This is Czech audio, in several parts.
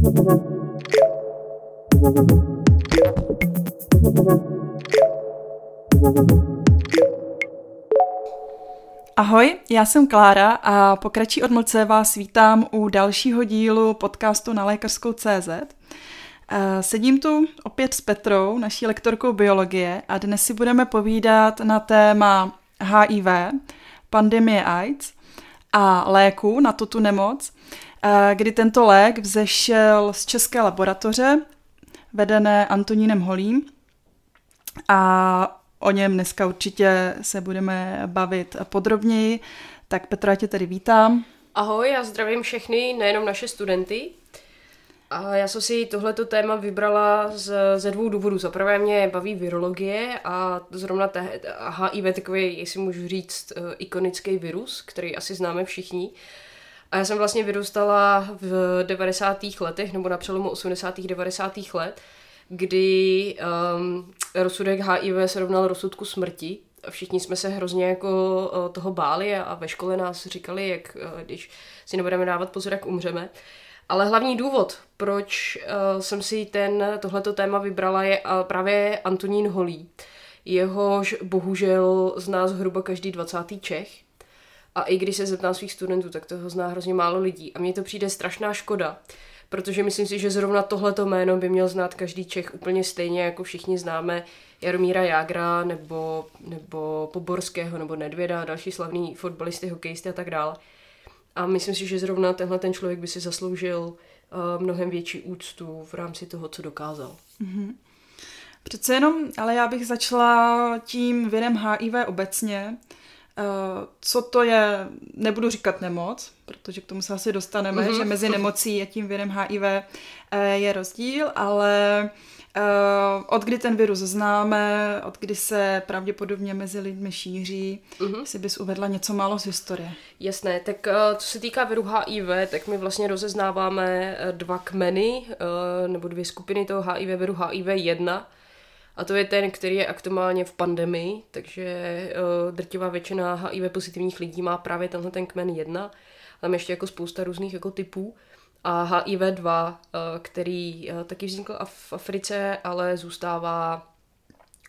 Ahoj, já jsem Klára a po kratší odmlce vás vítám u dalšího dílu podcastu na lékařskou CZ. Eh, sedím tu opět s Petrou, naší lektorkou biologie a dnes si budeme povídat na téma HIV, pandemie AIDS a léku na tuto nemoc, kdy tento lék vzešel z české laboratoře vedené Antonínem Holím a o něm dneska určitě se budeme bavit podrobněji. Tak Petra, tě tedy vítám. Ahoj, já zdravím všechny, nejenom naše studenty. A já jsem si tohleto téma vybrala z, ze dvou důvodů. Za prvé mě baví virologie a zrovna te, HIV takový, jestli můžu říct, uh, ikonický virus, který asi známe všichni. A já jsem vlastně vyrůstala v 90. letech, nebo na přelomu 80. 90. let, kdy um, rozsudek HIV se rovnal rozsudku smrti. Všichni jsme se hrozně jako uh, toho báli a, ve škole nás říkali, jak uh, když si nebudeme dávat pozor, jak umřeme. Ale hlavní důvod, proč uh, jsem si ten, tohleto téma vybrala, je právě Antonín Holý. Jehož bohužel zná zhruba každý 20. Čech. A i když se zeptám svých studentů, tak toho zná hrozně málo lidí. A mně to přijde strašná škoda, protože myslím si, že zrovna tohleto jméno by měl znát každý Čech úplně stejně, jako všichni známe Jaromíra Jágra, nebo, nebo Poborského, nebo Nedvěda, další slavní fotbalisty, hokejisty a tak dále. A myslím si, že zrovna tenhle ten člověk by si zasloužil uh, mnohem větší úctu v rámci toho, co dokázal. Mm-hmm. Přece jenom, ale já bych začala tím virem HIV obecně. Uh, co to je, nebudu říkat nemoc, protože k tomu se asi dostaneme, mm-hmm. že mezi nemocí a tím virem HIV uh, je rozdíl, ale Uh, od kdy ten virus známe, od kdy se pravděpodobně mezi lidmi šíří, uh-huh. si bys uvedla něco málo z historie. Jasné, tak co se týká viru HIV, tak my vlastně rozeznáváme dva kmeny, nebo dvě skupiny toho HIV viru HIV-1, a to je ten, který je aktuálně v pandemii, takže uh, drtivá většina HIV pozitivních lidí má právě tenhle ten kmen 1. Tam ještě jako spousta různých jako typů a HIV-2, eh, který eh, taky vznikl v Africe, ale zůstává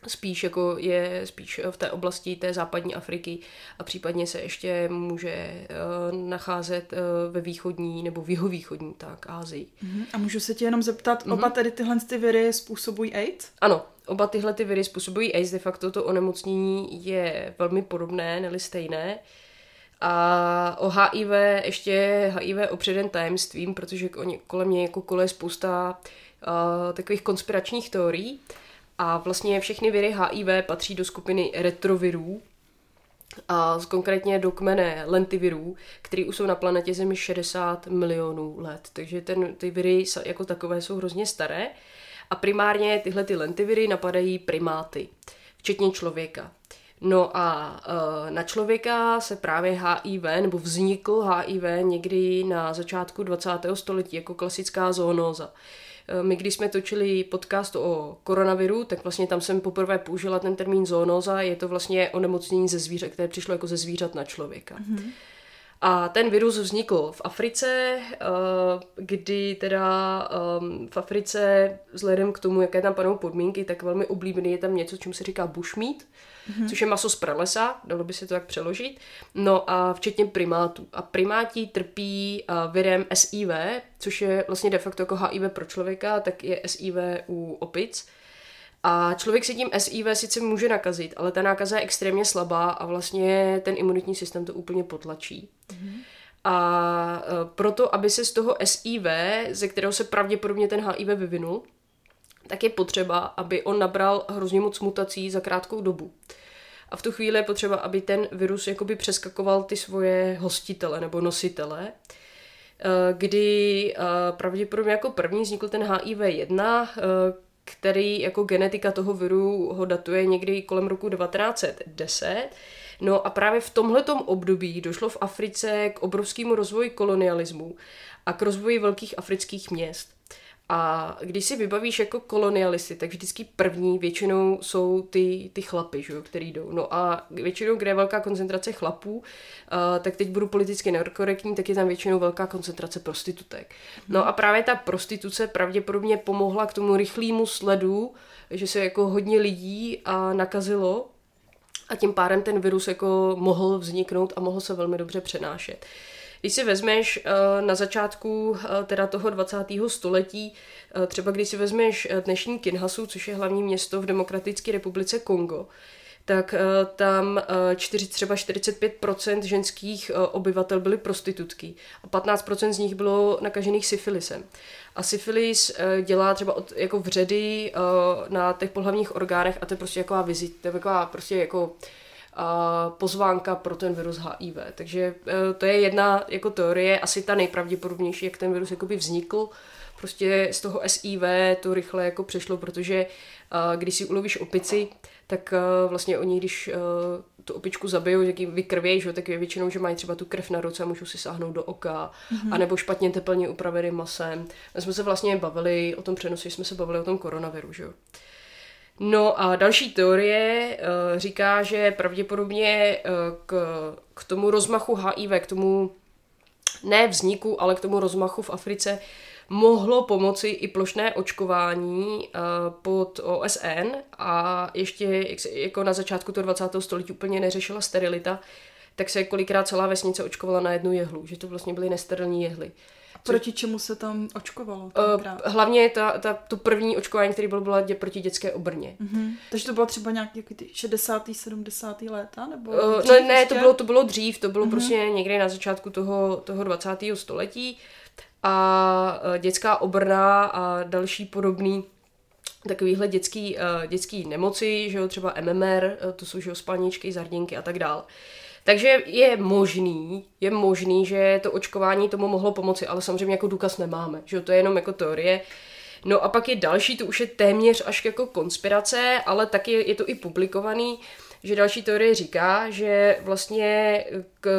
spíš jako je spíš v té oblasti té západní Afriky a případně se ještě může nacházet ve východní nebo v jihovýchodní tak Ázii. Uh-huh. A můžu se tě jenom zeptat, uh-huh. oba tedy tyhle ty viry způsobují AIDS? Ano, oba tyhle ty viry způsobují AIDS, de facto to onemocnění je velmi podobné, neli stejné. A o HIV ještě HIV opředen tajemstvím, protože kolem mě jako kole spousta uh, takových konspiračních teorií. A vlastně všechny viry HIV patří do skupiny retrovirů, a konkrétně do kmene lentivirů, který už jsou na planetě Zemi 60 milionů let. Takže ten, ty viry jako takové jsou hrozně staré. A primárně tyhle ty lentiviry napadají primáty, včetně člověka. No a uh, na člověka se právě HIV, nebo vznikl HIV někdy na začátku 20. století jako klasická zoonóza. E, my, když jsme točili podcast o koronaviru, tak vlastně tam jsem poprvé použila ten termín zoonóza. Je to vlastně onemocnění ze zvířat, které přišlo jako ze zvířat na člověka. Mm-hmm. A ten virus vznikl v Africe, eh, kdy teda ehm, v Africe, vzhledem k tomu, jaké tam panou podmínky, tak velmi oblíbený je tam něco, čemu se říká bushmeat, mm-hmm. což je maso z pralesa, dalo by se to tak přeložit, no a včetně primátů. A primáti trpí eh, virem SIV, což je vlastně de facto jako HIV pro člověka, tak je SIV u opic. A člověk si tím SIV sice může nakazit, ale ta nákaza je extrémně slabá a vlastně ten imunitní systém to úplně potlačí. Mm-hmm. A e, proto, aby se z toho SIV, ze kterého se pravděpodobně ten HIV vyvinul, tak je potřeba, aby on nabral hrozně moc mutací za krátkou dobu. A v tu chvíli je potřeba, aby ten virus jakoby přeskakoval ty svoje hostitele nebo nositele, e, kdy e, pravděpodobně jako první vznikl ten HIV-1, který jako genetika toho viru ho datuje někdy kolem roku 1910. No a právě v tomhletom období došlo v Africe k obrovskému rozvoji kolonialismu a k rozvoji velkých afrických měst. A když si vybavíš jako kolonialisty, tak vždycky první většinou jsou ty, ty chlapy, že který jdou. No a většinou, kde je velká koncentrace chlapů, uh, tak teď budu politicky nekorektní, tak je tam většinou velká koncentrace prostitutek. No a právě ta prostituce pravděpodobně pomohla k tomu rychlému sledu, že se jako hodně lidí a nakazilo a tím pádem ten virus jako mohl vzniknout a mohl se velmi dobře přenášet. Když si vezmeš eh, na začátku eh, teda toho 20. století, eh, třeba když si vezmeš dnešní Kinhasu, což je hlavní město v Demokratické republice Kongo, tak tam čtyři, třeba 45% ženských obyvatel byly prostitutky a 15% z nich bylo nakažených syfilisem. A syfilis dělá třeba od, jako vředy na těch pohlavních orgánech a to je prostě jako vizit, to je taková prostě jako pozvánka pro ten virus HIV. Takže e, to je jedna jako teorie, asi ta nejpravděpodobnější, jak ten virus jakoby vznikl. Prostě z toho SIV to rychle jako přešlo, protože e, když si ulovíš opici, tak e, vlastně oni, když tu opičku zabijou, jak ji vykrvějí, že, tak je většinou, že mají třeba tu krev na ruce a můžou si sáhnout do oka, mm-hmm. anebo špatně teplně upraveným masem. My jsme se vlastně bavili o tom přenosu, jsme se bavili o tom koronaviru, že jo. No a další teorie uh, říká, že pravděpodobně uh, k, k tomu rozmachu HIV, k tomu ne vzniku, ale k tomu rozmachu v Africe mohlo pomoci i plošné očkování uh, pod OSN a ještě jako na začátku toho 20. století úplně neřešila sterilita, tak se kolikrát celá vesnice očkovala na jednu jehlu, že to vlastně byly nesterilní jehly. Proti čemu se tam očkovalo? Uh, hlavně ta, ta, to první očkování, které bylo, bylo dě, proti dětské obrně. Uh-huh. Takže to bylo třeba nějaký ty 60. 70. léta? Nebo uh, no, ne, to bylo, to bylo dřív, to bylo uh-huh. prostě někdy na začátku toho, toho 20. století a uh, dětská obrna a další podobný takovýhle dětský, uh, dětský nemoci, že jo, třeba MMR, uh, to jsou že jo, spalničky, zardinky a tak dále. Takže je možný, je možný, že to očkování tomu mohlo pomoci, ale samozřejmě jako důkaz nemáme, že to je jenom jako teorie. No a pak je další, to už je téměř až jako konspirace, ale taky je, to i publikovaný, že další teorie říká, že vlastně k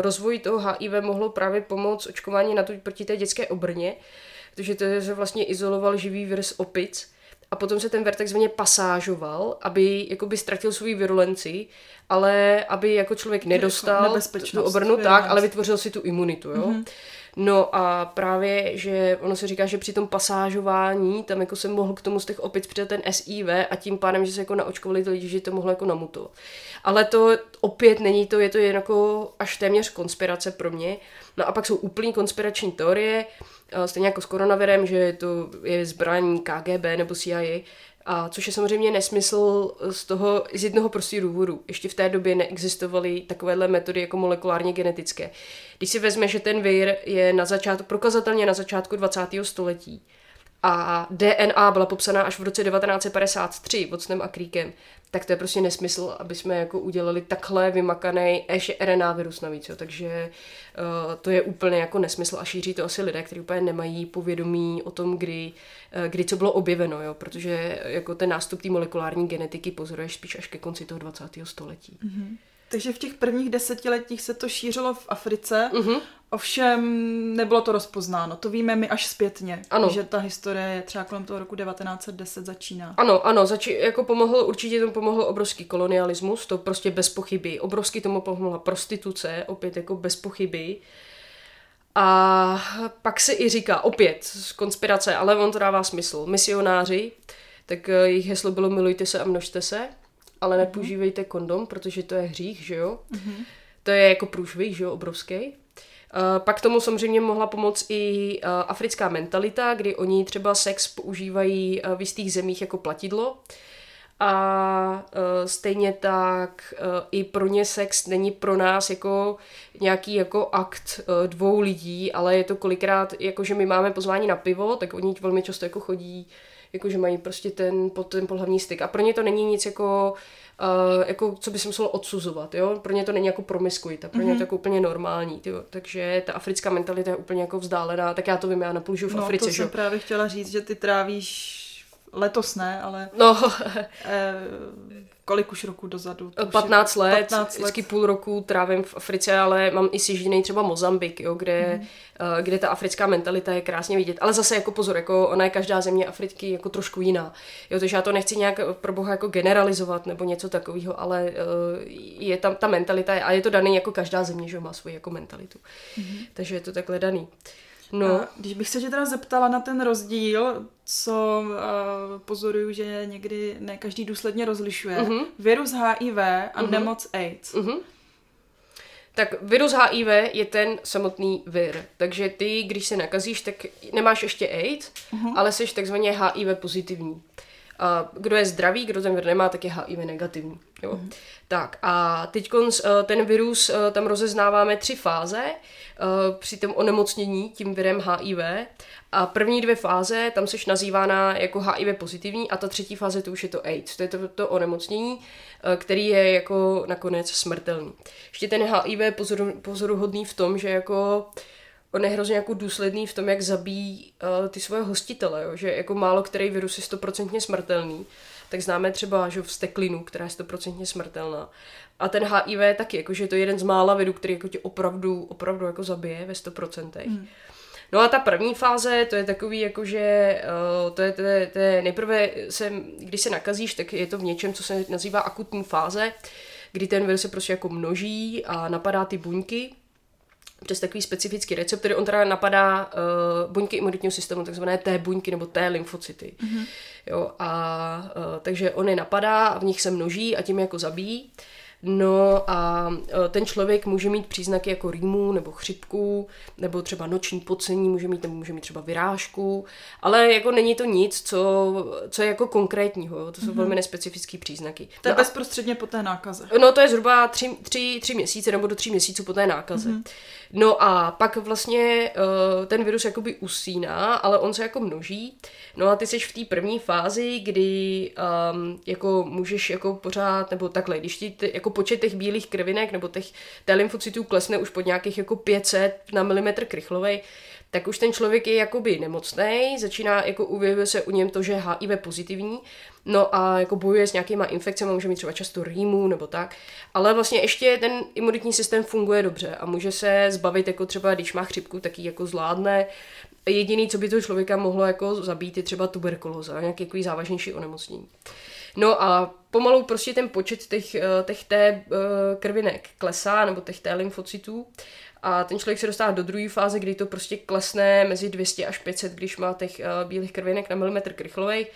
rozvoji toho HIV mohlo právě pomoct očkování na to proti té dětské obrně, protože to je, že vlastně izoloval živý virus opic, a potom se ten ver takzvaně pasážoval, aby jakoby ztratil svou virulenci, ale aby jako člověk jako nedostal tu obrnu tak, ale vytvořil si tu imunitu, jo. Mm-hmm. No a právě, že ono se říká, že při tom pasážování tam jako se mohl k tomu z těch opic přidat ten SIV a tím pádem, že se jako naočkovali ty lidi, že to mohlo jako namutovat. Ale to opět není to, je to jen jako až téměř konspirace pro mě. No a pak jsou úplný konspirační teorie, stejně jako s koronavirem, že to je zbraní KGB nebo CIA, a což je samozřejmě nesmysl z toho, z jednoho prostého důvodu. Ještě v té době neexistovaly takovéhle metody jako molekulárně genetické. Když si vezme, že ten vir je na začátku, prokazatelně na začátku 20. století, a DNA byla popsaná až v roce 1953 Watsonem a Creekem, tak to je prostě nesmysl, aby jsme jako udělali takhle vymakaný ještě RNA virus navíc, jo. takže uh, to je úplně jako nesmysl a šíří to asi lidé, kteří úplně nemají povědomí o tom, kdy, uh, kdy co bylo objeveno, jo, protože jako ten nástup té molekulární genetiky pozoruješ spíš až ke konci toho 20. století. Mm-hmm. Takže v těch prvních desetiletích se to šířilo v Africe, uh-huh. ovšem nebylo to rozpoznáno. To víme my až zpětně, ano. že ta historie je třeba kolem toho roku 1910 začíná. Ano, ano, zači- jako pomohl, určitě tomu pomohl obrovský kolonialismus, to prostě bez pochyby. Obrovský tomu pomohla prostituce, opět jako bez pochyby. A pak se i říká, opět z konspirace, ale on to dává smysl, misionáři, tak eh, jejich heslo bylo milujte se a množte se ale nepoužívejte kondom, protože to je hřích, že jo? Mm-hmm. To je jako průšvih, že jo, obrovský. Uh, pak tomu samozřejmě mohla pomoct i uh, africká mentalita, kdy oni třeba sex používají uh, v jistých zemích jako platidlo. A stejně tak i pro ně sex není pro nás jako nějaký jako akt dvou lidí, ale je to kolikrát, jako že my máme pozvání na pivo, tak oni velmi často jako chodí uh, jako že mají prostě ten, ten pohlavní styk. A pro ně to není nic jako, uh, jako co by se muselo odsuzovat, jo? Pro ně to není jako promiskuita, pro ně mm-hmm. to mhm. jako úplně normální, jo? Takže ta africká mentalita je úplně jako vzdálená, tak já to vím, já napůjdu v no, Africe, to jsem právě chtěla říct, že ty trávíš letos ne, ale No, eh, kolik už roku dozadu? To už je 15 let, 15 let. vždycky půl roku trávím v Africe, ale mám i sjížděný třeba Mozambik, jo, kde, mm. kde ta africká mentalita je krásně vidět. Ale zase jako pozor, jako ona je každá země Afriky jako trošku jiná. Jo, takže já to nechci nějak pro boha jako generalizovat nebo něco takového, ale uh, je tam ta mentalita a je to daný jako každá země, že má svoji jako mentalitu. Mm. Takže je to takhle daný. No, A když bych se tě teda zeptala na ten rozdíl, co uh, pozoruju, že někdy ne každý důsledně rozlišuje, uh-huh. virus HIV a uh-huh. nemoc AIDS. Uh-huh. Tak virus HIV je ten samotný vir. Takže ty, když se nakazíš, tak nemáš ještě AIDS, uh-huh. ale jsi takzvaně HIV pozitivní. A kdo je zdravý, kdo ten vir nemá, tak je HIV negativní. Jo? Uh-huh. Tak a teď ten virus, eh, tam rozeznáváme tři fáze eh, při tom onemocnění tím virem HIV. A první dvě fáze, tam jsi nazývána jako HIV pozitivní a ta třetí fáze to už je to AIDS. To je to, to onemocnění, eh, který je jako nakonec smrtelný. Ještě ten HIV je pozoru, pozoruhodný v tom, že jako on je hrozně jako důsledný v tom, jak zabíjí uh, ty svoje hostitele, jo? že jako málo který virus je stoprocentně smrtelný, tak známe třeba že vsteklinu, která je stoprocentně smrtelná. A ten HIV je taky, jako, že je to jeden z mála virů, který jako tě opravdu, opravdu jako zabije ve 100%. Hmm. No a ta první fáze, to je takový, jako že uh, to, je, to, je, to je nejprve, se, když se nakazíš, tak je to v něčem, co se nazývá akutní fáze, kdy ten virus se prostě jako množí a napadá ty buňky, přes takový specifický receptory. On teda napadá uh, buňky imunitního systému, takzvané T buňky nebo T lymfocyty. Mm-hmm. Jo, a uh, takže on je napadá a v nich se množí a tím je jako zabíjí. No a uh, ten člověk může mít příznaky jako rýmu nebo chřipku, nebo třeba noční pocení, může mít, nebo může mít třeba vyrážku, ale jako není to nic, co, co je jako konkrétního, jo? to jsou mm-hmm. velmi nespecifické příznaky. To je no bezprostředně po té nákaze. No to je zhruba tři, tři, tři měsíce nebo do tří měsíců po té nákaze. Mm-hmm. No a pak vlastně uh, ten virus jakoby usíná, ale on se jako množí. No a ty jsi v té první fázi, kdy um, jako můžeš jako pořád, nebo takhle, když ti ty, jako počet těch bílých krvinek nebo těch té lymfocytů klesne už pod nějakých jako 500 na milimetr krychlovej, tak už ten člověk je jakoby nemocný, začíná jako uvědomuje se u něm to, že je HIV pozitivní, no a jako bojuje s nějakýma infekcemi, může mít třeba často rýmu nebo tak, ale vlastně ještě ten imunitní systém funguje dobře a může se zbavit jako třeba, když má chřipku, tak ji jako zvládne. Jediný, co by toho člověka mohlo jako zabít, je třeba tuberkulóza, nějaký jako závažnější onemocnění. No a pomalu prostě ten počet těch, těch té krvinek klesá, nebo těch té lymfocytů a ten člověk se dostává do druhé fáze, kdy to prostě klesne mezi 200 až 500, když má těch uh, bílých krvinek na milimetr krychlovej,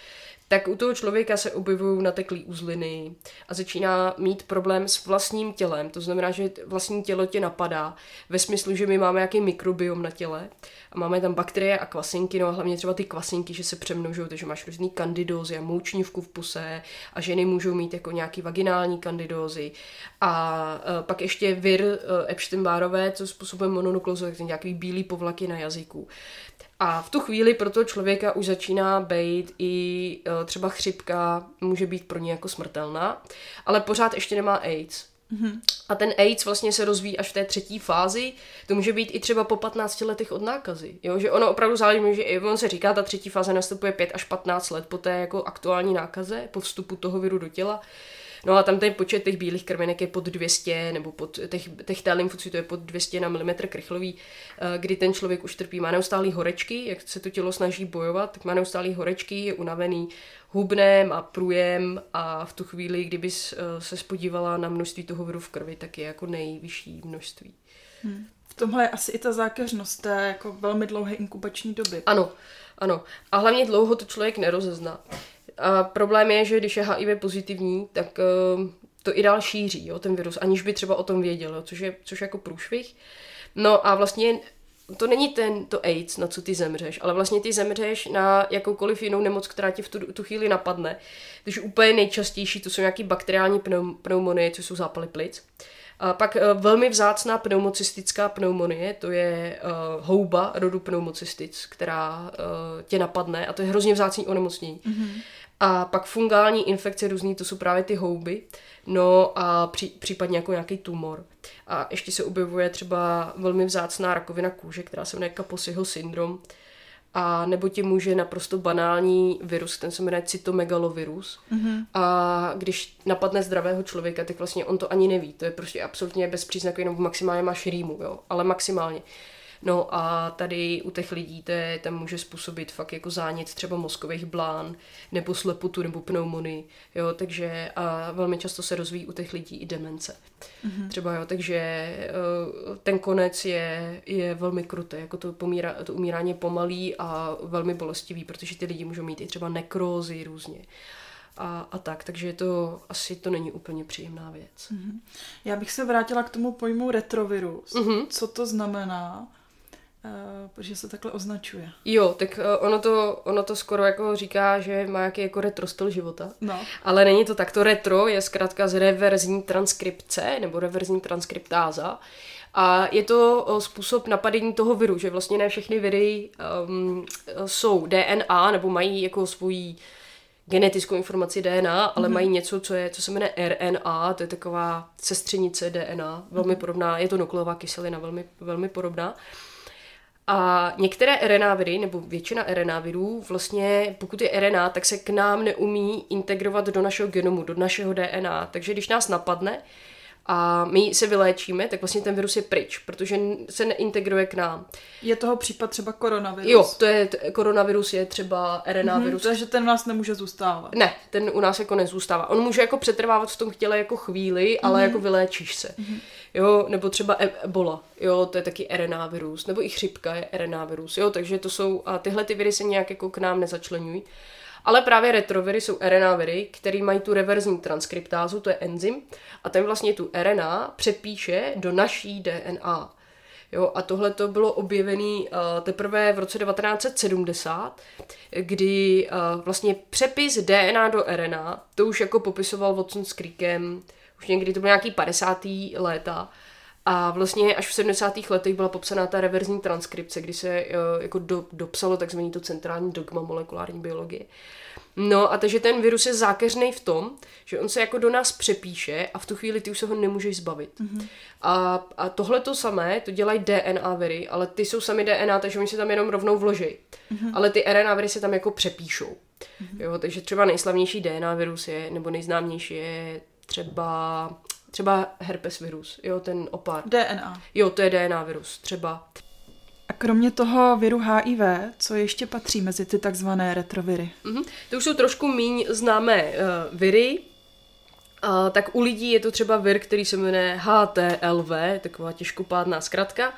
tak u toho člověka se objevují nateklý uzliny a začíná mít problém s vlastním tělem. To znamená, že vlastní tělo tě napadá ve smyslu, že my máme nějaký mikrobiom na těle a máme tam bakterie a kvasinky, no a hlavně třeba ty kvasinky, že se přemnožují, takže máš různý kandidózy a moučnívku v puse a ženy můžou mít jako nějaký vaginální kandidózy a uh, pak ještě vir uh, Epstein-Barrové, co způsobuje mononukleózu, tak nějaký bílý povlaky na jazyku. A v tu chvíli pro toho člověka už začíná být i uh, třeba chřipka, může být pro ně jako smrtelná, ale pořád ještě nemá AIDS. Mm-hmm. A ten AIDS vlastně se rozvíjí až v té třetí fázi, to může být i třeba po 15 letech od nákazy. Jo? Že ono opravdu záleží, že on se říká, ta třetí fáze nastupuje 5 až 15 let po té jako aktuální nákaze, po vstupu toho viru do těla. No a tam ten počet těch bílých krvinek je pod 200, nebo pod těch, těch té lymfocytů je pod 200 na milimetr krychlový, kdy ten člověk už trpí, má neustálý horečky, jak se to tělo snaží bojovat, tak má neustálý horečky, je unavený, hubné, má průjem a v tu chvíli, kdyby se spodívala na množství toho viru v krvi, tak je jako nejvyšší množství. Hmm. V tomhle je asi i ta zákeřnost té jako velmi dlouhé inkubační doby. Ano, ano. A hlavně dlouho to člověk nerozezná. A problém je, že když je HIV pozitivní, tak uh, to i dál šíří, jo, ten virus, aniž by třeba o tom věděl, jo, což je což je jako průšvih. No a vlastně to není ten, to AIDS, na co ty zemřeš, ale vlastně ty zemřeš na jakoukoliv jinou nemoc, která ti v tu, tu chvíli napadne. Takže úplně nejčastější to jsou nějaký bakteriální pneum, pneumonie, což jsou zápaly plic. A pak uh, velmi vzácná pneumocystická pneumonie, to je uh, houba rodu pneumocystic, která uh, tě napadne a to je hrozně vzácný onemocnění. Mm-hmm. A pak fungální infekce různý, to jsou právě ty houby, no a pří, případně jako nějaký tumor. A ještě se objevuje třeba velmi vzácná rakovina kůže, která se jmenuje Kaposiho syndrom. A nebo ti může naprosto banální virus, ten se jmenuje cytomegalovirus. Mm-hmm. A když napadne zdravého člověka, tak vlastně on to ani neví. To je prostě absolutně bezpříznakový, nebo maximálně máš rýmu, jo, ale maximálně. No a tady u těch lidí to je, tam může způsobit fakt jako zánět třeba mozkových blán, nebo slepotu, nebo pneumonii, jo, takže a velmi často se rozvíjí u těch lidí i demence. Mm-hmm. Třeba jo, takže eh, ten konec je, je velmi krutý, jako to, pomíra, to umírání je pomalý a velmi bolestivý, protože ty lidi můžou mít i třeba nekrózy různě a, a tak, takže to asi to není úplně příjemná věc. Mm-hmm. Já bych se vrátila k tomu pojmu retrovirus. Mm-hmm. Co to znamená? Uh, protože se takhle označuje. Jo, tak uh, ono, to, ono to skoro jako říká, že má jaký jako retro styl života. No. Ale není to tak. To retro je zkrátka z reverzní transkripce nebo reverzní transkriptáza. A je to uh, způsob napadení toho viru, že vlastně ne všechny viry um, jsou DNA nebo mají jako svoji genetickou informaci DNA, ale mm-hmm. mají něco, co, je, co se jmenuje RNA, to je taková sestřenice DNA, velmi mm-hmm. podobná, je to nukleová kyselina, velmi, velmi podobná. A některé RNA viry, nebo většina RNA virů, vlastně pokud je RNA, tak se k nám neumí integrovat do našeho genomu, do našeho DNA. Takže když nás napadne, a my se vyléčíme, tak vlastně ten virus je pryč, protože se neintegruje k nám. Je toho případ třeba koronavirus? Jo, to je, t- koronavirus je třeba RNA mm-hmm, virus. Takže ten u nás nemůže zůstávat? Ne, ten u nás jako nezůstává. On může jako přetrvávat v tom těle jako chvíli, mm-hmm. ale mhm. jako vyléčíš se. Mm-hmm. Jo, nebo třeba e- ebola, jo, to je taky RNA virus, nebo i chřipka je RNA virus, jo, takže to jsou, a tyhle ty viry se nějak jako k nám nezačlenují. Ale právě retroviry jsou RNA viry, které mají tu reverzní transkriptázu, to je enzym, a ten vlastně tu RNA přepíše do naší DNA. Jo, a tohle to bylo objevené uh, teprve v roce 1970, kdy uh, vlastně přepis DNA do RNA, to už jako popisoval Watson s Creekem, už někdy to bylo nějaký 50. léta, a vlastně až v 70. letech byla popsaná ta reverzní transkripce, kdy se uh, jako do, dopsalo takzvaný to centrální dogma molekulární biologie. No a takže ten virus je zákeřný v tom, že on se jako do nás přepíše a v tu chvíli ty už se ho nemůžeš zbavit. Mm-hmm. A, a tohle to samé, to dělají DNA viry, ale ty jsou sami DNA, takže oni se tam jenom rovnou vloží. Mm-hmm. Ale ty RNA viry se tam jako přepíšou. Mm-hmm. Jo, takže třeba nejslavnější DNA virus je, nebo nejznámější je třeba třeba herpes virus, jo, ten opár. DNA. Jo, to je DNA virus, třeba. A kromě toho viru HIV, co ještě patří mezi ty takzvané retroviry? Mm-hmm. To už jsou trošku míň známé uh, viry, uh, tak u lidí je to třeba vir, který se jmenuje HTLV, taková těžkopádná zkratka.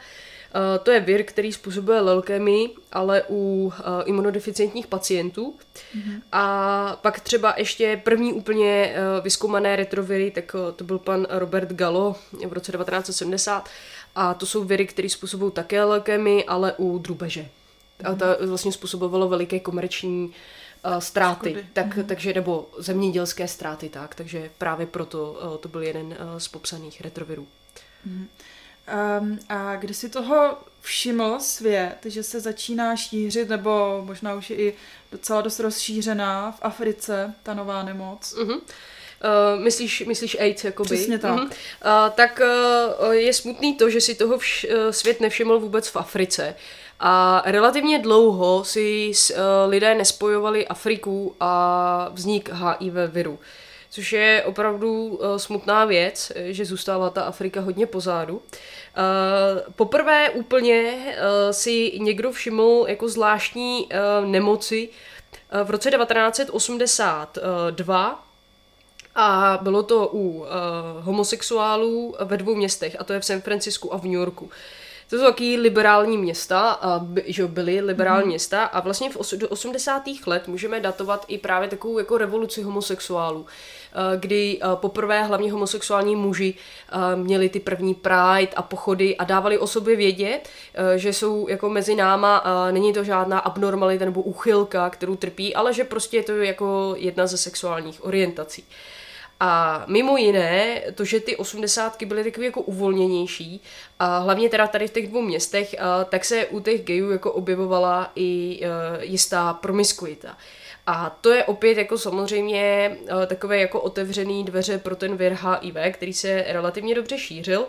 Uh, to je vir, který způsobuje leukémii, ale u uh, imunodeficientních pacientů. Mm-hmm. A pak třeba ještě první úplně uh, vyzkoumané retroviry, tak to byl pan Robert Gallo v roce 1970. A to jsou viry, které způsobují také leukémii, ale u drubeže. Mm-hmm. A to vlastně způsobovalo veliké komerční uh, ztráty, Škody. tak, mm-hmm. takže, nebo zemědělské ztráty, tak, takže právě proto uh, to byl jeden uh, z popsaných retrovirů. Mm-hmm. Um, a kdy si toho všiml svět, že se začíná šířit, nebo možná už je i docela dost rozšířená v Africe, ta nová nemoc? Uh-huh. Uh, myslíš, myslíš AIDS, jakoby? Přesně tak. Uh-huh. Uh, tak uh, je smutný to, že si toho vš- uh, svět nevšiml vůbec v Africe. A relativně dlouho si uh, lidé nespojovali Afriku a vznik HIV viru. Uh, což je opravdu uh, smutná věc, že zůstává ta Afrika hodně pozadu. Uh, poprvé úplně uh, si někdo všiml jako zvláštní uh, nemoci uh, v roce 1982 a bylo to u uh, homosexuálů ve dvou městech, a to je v San Francisku a v New Yorku. To jsou taky liberální města, a, že byly liberální mm. města a vlastně v os, do 80. let můžeme datovat i právě takovou jako revoluci homosexuálů. Eh, kdy eh, poprvé hlavně homosexuální muži eh, měli ty první pride a pochody a dávali o sobě vědět, že jsou jako mezi náma, není to žádná abnormalita nebo úchylka, kterou trpí, ale že prostě je to jako jedna ze sexuálních orientací. A mimo jiné, to, že ty osmdesátky byly takové jako uvolněnější, a hlavně teda tady v těch dvou městech, tak se u těch gejů jako objevovala i jistá promiskuita. A to je opět jako samozřejmě eh, takové jako otevřený dveře pro ten vir HIV, který se relativně dobře šířil.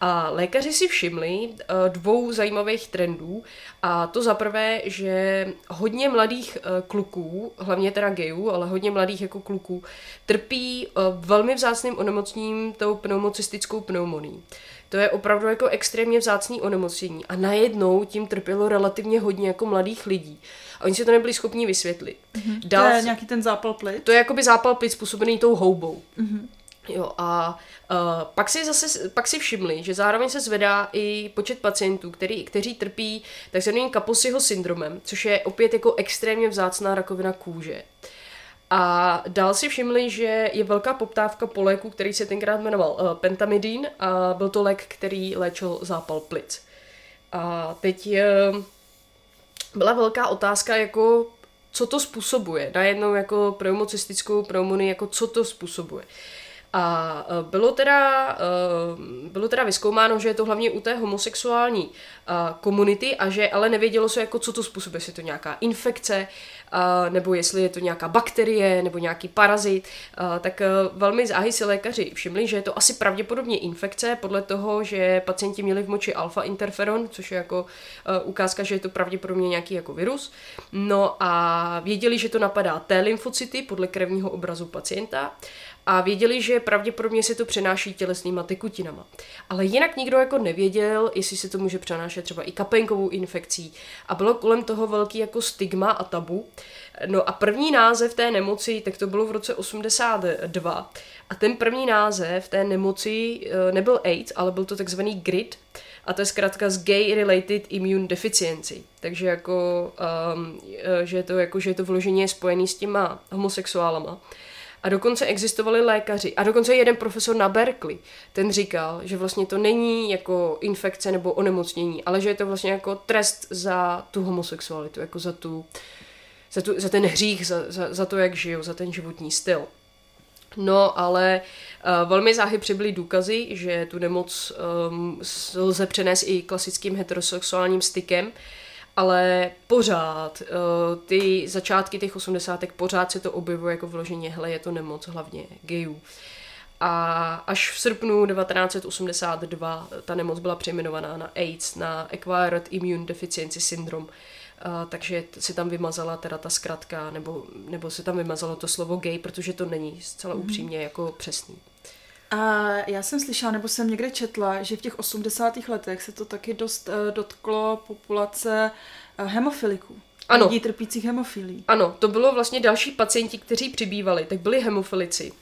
A lékaři si všimli uh, dvou zajímavých trendů. A to za prvé, že hodně mladých uh, kluků, hlavně teda gejů, ale hodně mladých jako kluků, trpí velmi vzácným onemocněním tou pneumocystickou pneumoní. To je opravdu jako extrémně vzácný onemocnění a najednou tím trpělo relativně hodně jako mladých lidí. A oni si to nebyli schopni vysvětlit. Mm-hmm. Dál, to je nějaký ten zápal plic? To je jakoby zápal plic způsobený tou houbou. Mm-hmm. Jo, a uh, pak, si zase, pak si všimli, že zároveň se zvedá i počet pacientů, který, kteří trpí takzvaným Kaposiho syndromem, což je opět jako extrémně vzácná rakovina kůže. A dál si všimli, že je velká poptávka po léku, který se tenkrát jmenoval uh, pentamidin a byl to lék, který léčil zápal plic. A teď uh, byla velká otázka, jako co to způsobuje. Najednou jako pneumocystickou pneumonii, jako co to způsobuje. Uh, a e, bylo teda, e, bylo teda vyskoumáno, že je to hlavně u té homosexuální e, komunity a že ale nevědělo se, jako co to způsobuje, jestli je to nějaká infekce, nebo jestli je to nějaká bakterie, nebo nějaký parazit, tak velmi záhy si lékaři všimli, že je to asi pravděpodobně infekce, podle toho, že pacienti měli v moči alfa interferon, což je jako ukázka, že je to pravděpodobně nějaký jako virus. No a věděli, že to napadá T lymfocyty podle krevního obrazu pacienta a věděli, že pravděpodobně se to přenáší tělesnýma tekutinama. Ale jinak nikdo jako nevěděl, jestli se to může přenášet třeba i kapenkovou infekcí. A bylo kolem toho velký jako stigma a tabu. No a první název té nemoci, tak to bylo v roce 82. A ten první název té nemoci eh, nebyl AIDS, ale byl to takzvaný GRID, a to je zkrátka z Gay Related Immune Deficiency. Takže jako, um, že, je to, jako, že je to vloženě spojený s těma homosexuálama. A dokonce existovali lékaři. A dokonce jeden profesor na Berkeley, ten říkal, že vlastně to není jako infekce nebo onemocnění, ale že je to vlastně jako trest za tu homosexualitu, jako za tu, za, tu, za ten hřích, za, za, za to, jak žijou, za ten životní styl. No, ale uh, velmi záhy přibyly důkazy, že tu nemoc um, lze přenést i klasickým heterosexuálním stykem, ale pořád uh, ty začátky těch osmdesátek pořád se to objevuje jako vloženě, hele, je to nemoc hlavně gayů. A až v srpnu 1982 ta nemoc byla přejmenovaná na AIDS, na Acquired Immune Deficiency Syndrome. Uh, takže se tam vymazala teda ta zkratka, nebo, nebo se tam vymazalo to slovo gay, protože to není zcela mm. upřímně jako přesný. A já jsem slyšela, nebo jsem někde četla, že v těch 80. letech se to taky dost uh, dotklo populace uh, hemofiliků. Ano. Lidí trpících hemofilí. Ano, to bylo vlastně další pacienti, kteří přibývali, tak byli hemofilici.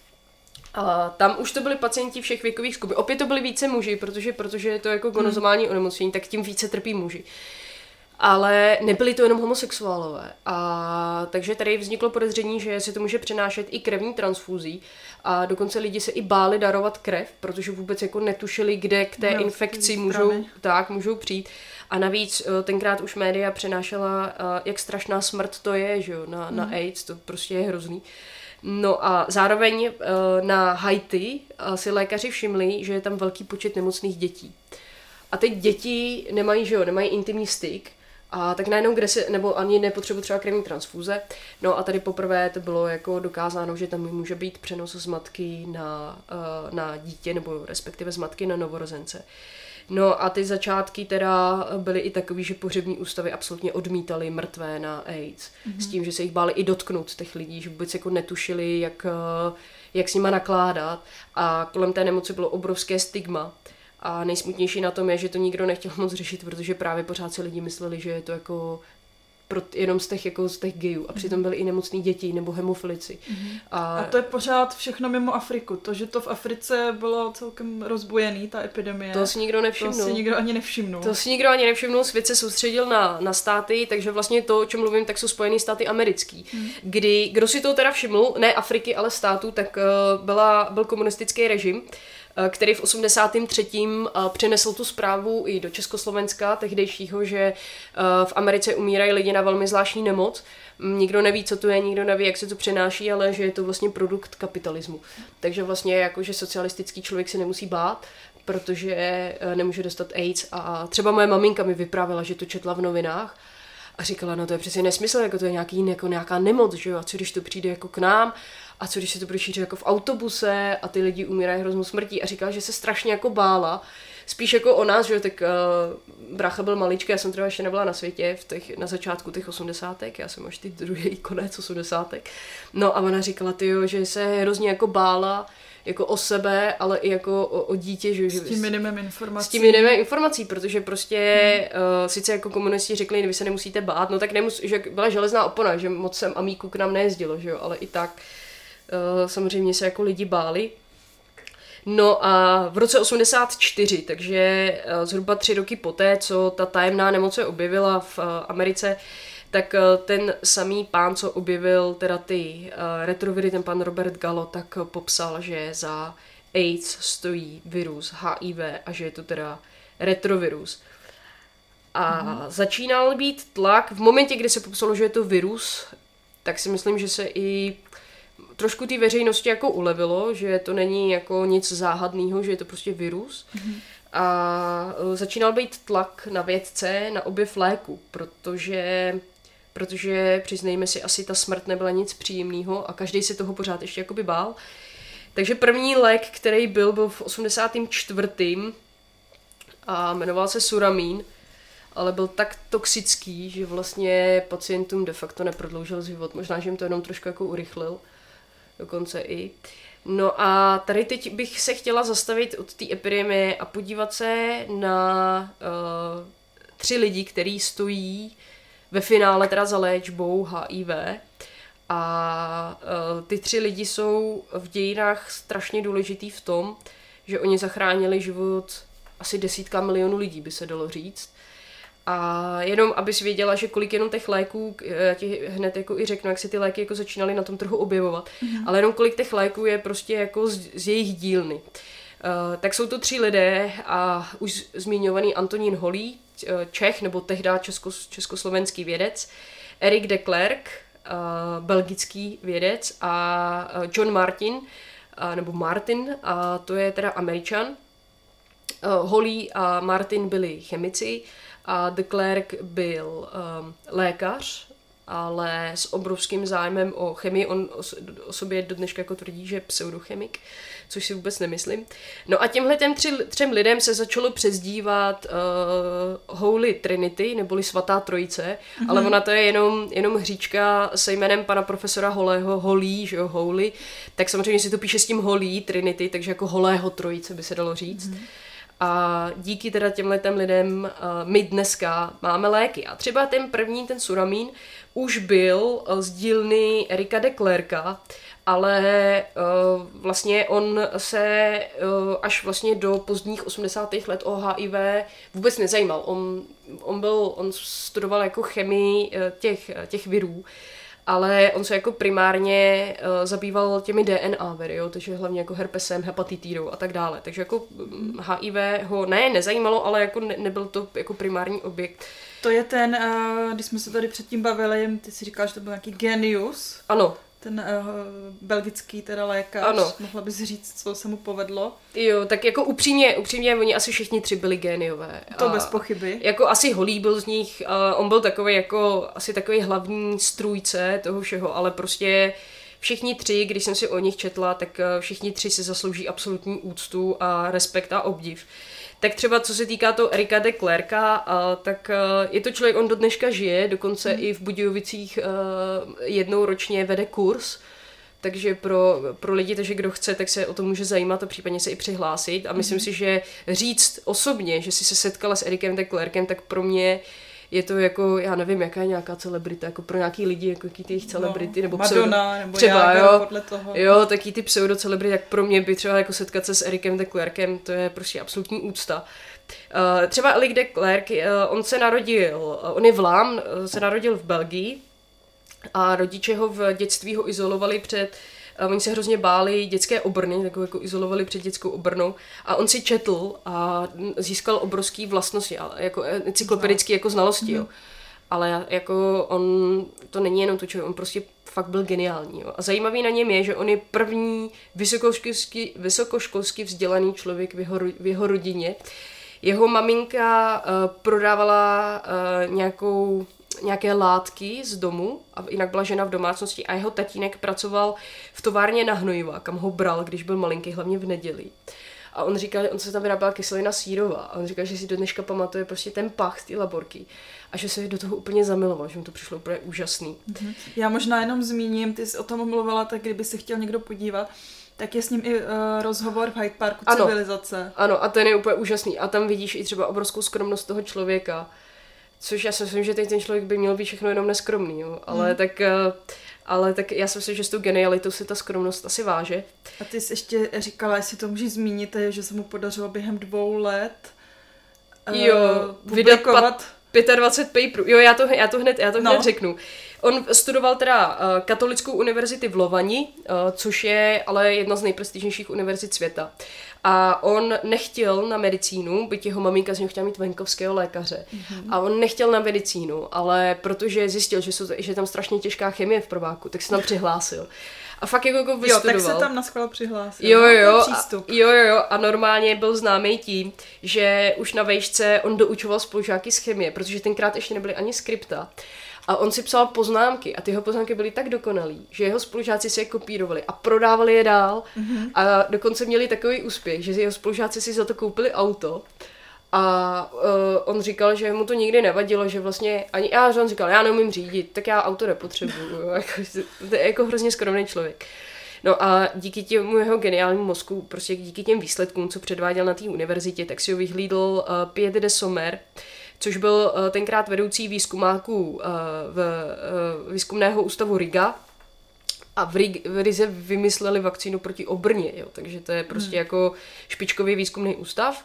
A tam už to byli pacienti všech věkových skupin. Opět to byli více muži, protože, protože je to jako gonozomální hmm. onemocnění, tak tím více trpí muži. Ale nebyli to jenom homosexuálové. A takže tady vzniklo podezření, že se to může přenášet i krevní transfúzí. A dokonce lidi se i báli darovat krev, protože vůbec jako netušili, kde k té no, infekci můžou, tak, můžou přijít. A navíc eh, tenkrát už média přenášela, eh, jak strašná smrt to je, že jo, na, mm. na mhm. AIDS, to prostě je hrozný. No a zároveň eh, na Haiti si lékaři všimli, že je tam velký počet nemocných dětí. A teď děti nemají, že jo, nemají intimní styk, a tak najednou, kde se, nebo ani nepotřebuji třeba krevní transfúze. No a tady poprvé to bylo jako dokázáno, že tam může být přenos z matky na, uh, na dítě, nebo respektive z matky na novorozence. No a ty začátky teda byly i takový, že pohřební ústavy absolutně odmítali mrtvé na AIDS. Mm-hmm. S tím, že se jich báli i dotknout těch lidí, že vůbec jako netušili, jak, eh, jak s nima nakládat. A kolem té nemoci bylo obrovské stigma. A nejsmutnější na tom je, že to nikdo nechtěl moc řešit, protože právě pořád si lidi mysleli, že je to jako pro, jenom z těch, jako z těch gejů. A přitom byly i nemocní děti nebo hemofilici. Mm-hmm. A... a to je pořád všechno mimo Afriku. To, že to v Africe bylo celkem rozbojený, ta epidemie. To si nikdo nevšimnul. To si nikdo ani nevšimnul. To si nikdo ani nevšimnul. Svět se soustředil na, na státy, takže vlastně to, o čem mluvím, tak jsou Spojené státy americký. Mm. Kdy, kdo si to teda všiml, ne Afriky, ale států, tak uh, byla, byl komunistický režim. Eh, který v 83. Eh, přinesl tu zprávu i do Československa tehdejšího, že eh, v Americe umírají lidi na velmi zvláštní nemoc. Nikdo neví, co to je, nikdo neví, jak se to přenáší, ale že je to vlastně produkt kapitalismu. Takže vlastně jako, že socialistický člověk se nemusí bát, protože nemůže dostat AIDS a třeba moje maminka mi vyprávěla, že to četla v novinách a říkala, no to je přesně nesmysl, jako to je nějaký, jako nějaká nemoc, že jo, a co když to přijde jako k nám a co když se to bude šířit jako v autobuse a ty lidi umírají hroznou smrtí a říkala, že se strašně jako bála, spíš jako o nás, že tak uh, brácha byl maličký, já jsem třeba ještě nebyla na světě v těch, na začátku těch osmdesátek, já jsem až ty druhý konec osmdesátek. No a ona říkala, ty že se hrozně jako bála, jako o sebe, ale i jako o, o dítě. Že, s tím minimem informací. S tím minimem informací, protože prostě hmm. uh, sice jako komunisti řekli, vy se nemusíte bát, no tak nemus, že byla železná opona, že moc sem amíku k nám nejezdilo, že jo, ale i tak uh, samozřejmě se jako lidi báli. No a v roce 84, takže uh, zhruba tři roky poté, co ta tajemná nemoc se objevila v uh, Americe, tak ten samý pán, co objevil teda ty retroviry, ten pan Robert Gallo, tak popsal, že za AIDS stojí virus HIV a že je to teda retrovirus. A mm-hmm. začínal být tlak, v momentě, kdy se popsalo, že je to virus, tak si myslím, že se i trošku té veřejnosti jako ulevilo, že to není jako nic záhadného, že je to prostě virus. Mm-hmm. A začínal být tlak na vědce na objev léku, protože protože přiznejme si, asi ta smrt nebyla nic příjemného a každý se toho pořád ještě jakoby bál. Takže první lék, který byl, byl v 84. a jmenoval se Suramin, ale byl tak toxický, že vlastně pacientům de facto neprodloužil život. Možná, že jim to jenom trošku jako urychlil, dokonce i. No a tady teď bych se chtěla zastavit od té epidemie a podívat se na uh, tři lidi, kteří stojí ve finále teda za léčbou HIV. A uh, ty tři lidi jsou v dějinách strašně důležitý v tom, že oni zachránili život asi desítka milionů lidí, by se dalo říct. A jenom, abys věděla, že kolik jenom těch léků, já ti hned jako i řeknu, jak se ty léky jako začínaly na tom trhu objevovat, mm-hmm. ale jenom kolik těch léků je prostě jako z, z jejich dílny. Uh, tak jsou to tři lidé a už zmiňovaný Antonín Holý, Eh, Čech, nebo tehdy česko, československý vědec, Erik de Klerk, uh, belgický vědec a uh, John Martin, uh, nebo Martin, a to je teda američan. Uh, Holly a Martin byli chemici a de Klerk byl um, lékař ale s obrovským zájmem o chemii. On o sobě do dneška jako tvrdí, že je pseudochemik, což si vůbec nemyslím. No a těmhle těm tři, třem lidem se začalo přezdívat uh, Holy Trinity, neboli Svatá Trojice, mm-hmm. ale ona to je jenom, jenom hříčka se jménem pana profesora Holého, Holí, že jo, Holy, tak samozřejmě si to píše s tím Holí Trinity, takže jako Holého Trojice by se dalo říct. Mm-hmm. A díky teda těmhle lidem uh, my dneska máme léky. A třeba ten první, ten suramín, už byl uh, z dílny Erika de Klerka, ale uh, vlastně on se uh, až vlastně do pozdních 80. let o HIV vůbec nezajímal. On, on byl, on studoval jako chemii uh, těch, těch virů ale on se jako primárně uh, zabýval těmi DNA viry, jo, takže hlavně jako herpesem, hepatitidou a tak dále. Takže jako HIV mm, ho ne, nezajímalo, ale jako ne, nebyl to jako primární objekt. To je ten, uh, když jsme se tady předtím bavili, ty si říkal, že to byl nějaký genius. Ano, ten uh, belgický teda lékař, ano. mohla bys říct, co se mu povedlo? Jo, tak jako upřímně, upřímně, oni asi všichni tři byli géniové. To a bez pochyby. Jako asi Holý byl z nich, uh, on byl takový jako, asi takový hlavní strůjce toho všeho, ale prostě všichni tři, když jsem si o nich četla, tak uh, všichni tři si zaslouží absolutní úctu a respekt a obdiv. Uh, tak třeba co se týká toho Erika de Klerka, tak je to člověk, on do dneška žije, dokonce mm. i v Budějovicích jednou ročně vede kurz, takže pro, pro lidi, takže kdo chce, tak se o to může zajímat a případně se i přihlásit. A myslím mm. si, že říct osobně, že si se setkala s Erikem de Klerkem, tak pro mě je to jako, já nevím, jaká je nějaká celebrita, jako pro nějaký lidi, jako jaký ty jejich celebrity, no, nebo Madonna, pseudo, nebo třeba, jo, podle toho. Jo, taky ty pseudo celebrity, jak pro mě by třeba jako setkat se s Erikem de Klerkem, to je prostě absolutní úcta. Uh, třeba Erik de Klerk, uh, on se narodil, uh, on je vlám, uh, se narodil v Belgii a rodiče ho v dětství ho izolovali před uh, oni se hrozně báli dětské obrny, tak jako izolovali před dětskou obrnou a on si četl a získal obrovský vlastnosti, jako encyklopedické jako znalosti, mm-hmm. jo. Ale jako on, to není jenom to, čo on prostě fakt byl geniální. Jo. A zajímavý na něm je, že on je první vysokoškolský, vysokoškolský vzdělaný člověk v jeho, v jeho rodině. Jeho maminka uh, prodávala uh, nějakou nějaké látky z domu, a jinak byla žena v domácnosti a jeho tatínek pracoval v továrně na hnojiva, kam ho bral, když byl malinký, hlavně v neděli. A on říkal, on se tam vyráběla kyselina sírová. A on říkal, že si do dneška pamatuje prostě ten pach z té laborky. A že se do toho úplně zamiloval, že mu to přišlo úplně úžasný. Mm-hmm. Já možná jenom zmíním, ty jsi o tom mluvila, tak kdyby se chtěl někdo podívat, tak je s ním i uh, rozhovor v Hyde Parku Ano. civilizace. Ano, a ten je úplně úžasný. A tam vidíš i třeba obrovskou skromnost toho člověka. Což já si myslím, že teď ten člověk by měl být všechno jenom neskromný, jo. Ale Hmm. tak... eh, Ale tak já si myslím, že s tou genialitou se ta skromnost asi váže. A ty jsi ještě říkala, jestli to můžeš zmínit, je, že se mu podařilo během dvou let uh, Jo, vydat publikovat. 25 paperů. Jo, já to, já to hned, já to No. hned řeknu. On studoval teda uh, katolickou univerzity v Lovani, uh, což je ale jedna z nejprestižnějších univerzit světa. A on nechtěl na medicínu, byť jeho maminka z něho chtěla mít venkovského lékaře. Mhm. Mm-hmm. A on nechtěl na medicínu, ale protože zjistil, že, jsou, že je tam strašně těžká chemie v prváku, tak se tam přihlásil. A fakt jako, jako Jo, vystudoval. tak se tam na schvál přihlásil. Jo, no, jo, a, jo, jo, jo, a normálně byl známý tím, že už na vejšce on doučoval spolužáky z chemie, protože tenkrát ještě nebyly ani skripta. A on si psal poznámky a ty jeho poznámky byly tak dokonalý, že jeho spolužáci si je kopírovali a prodávali je dál. Mm-hmm. A dokonce měli takový úspěch, že jeho spolužáci si za to koupili auto. A uh, on říkal, že mu to nikdy nevadilo, že vlastně ani já, že on říkal, já neumím řídit, tak já auto nepotřebuju. jo, jako, to je jako hrozně skromný člověk. No a díky těmu jeho geniálnímu mozku, prostě díky těm výsledkům, co předváděl na té univerzitě, tak si ho vyhlídl uh, Pierre de Sommer, což byl uh, tenkrát vedoucí výzkumáků uh, v uh, výzkumného ústavu Riga, a v, Rig, v Rize vymysleli vakcínu proti obrně, jo, takže to je prostě hmm. jako špičkový výzkumný ústav.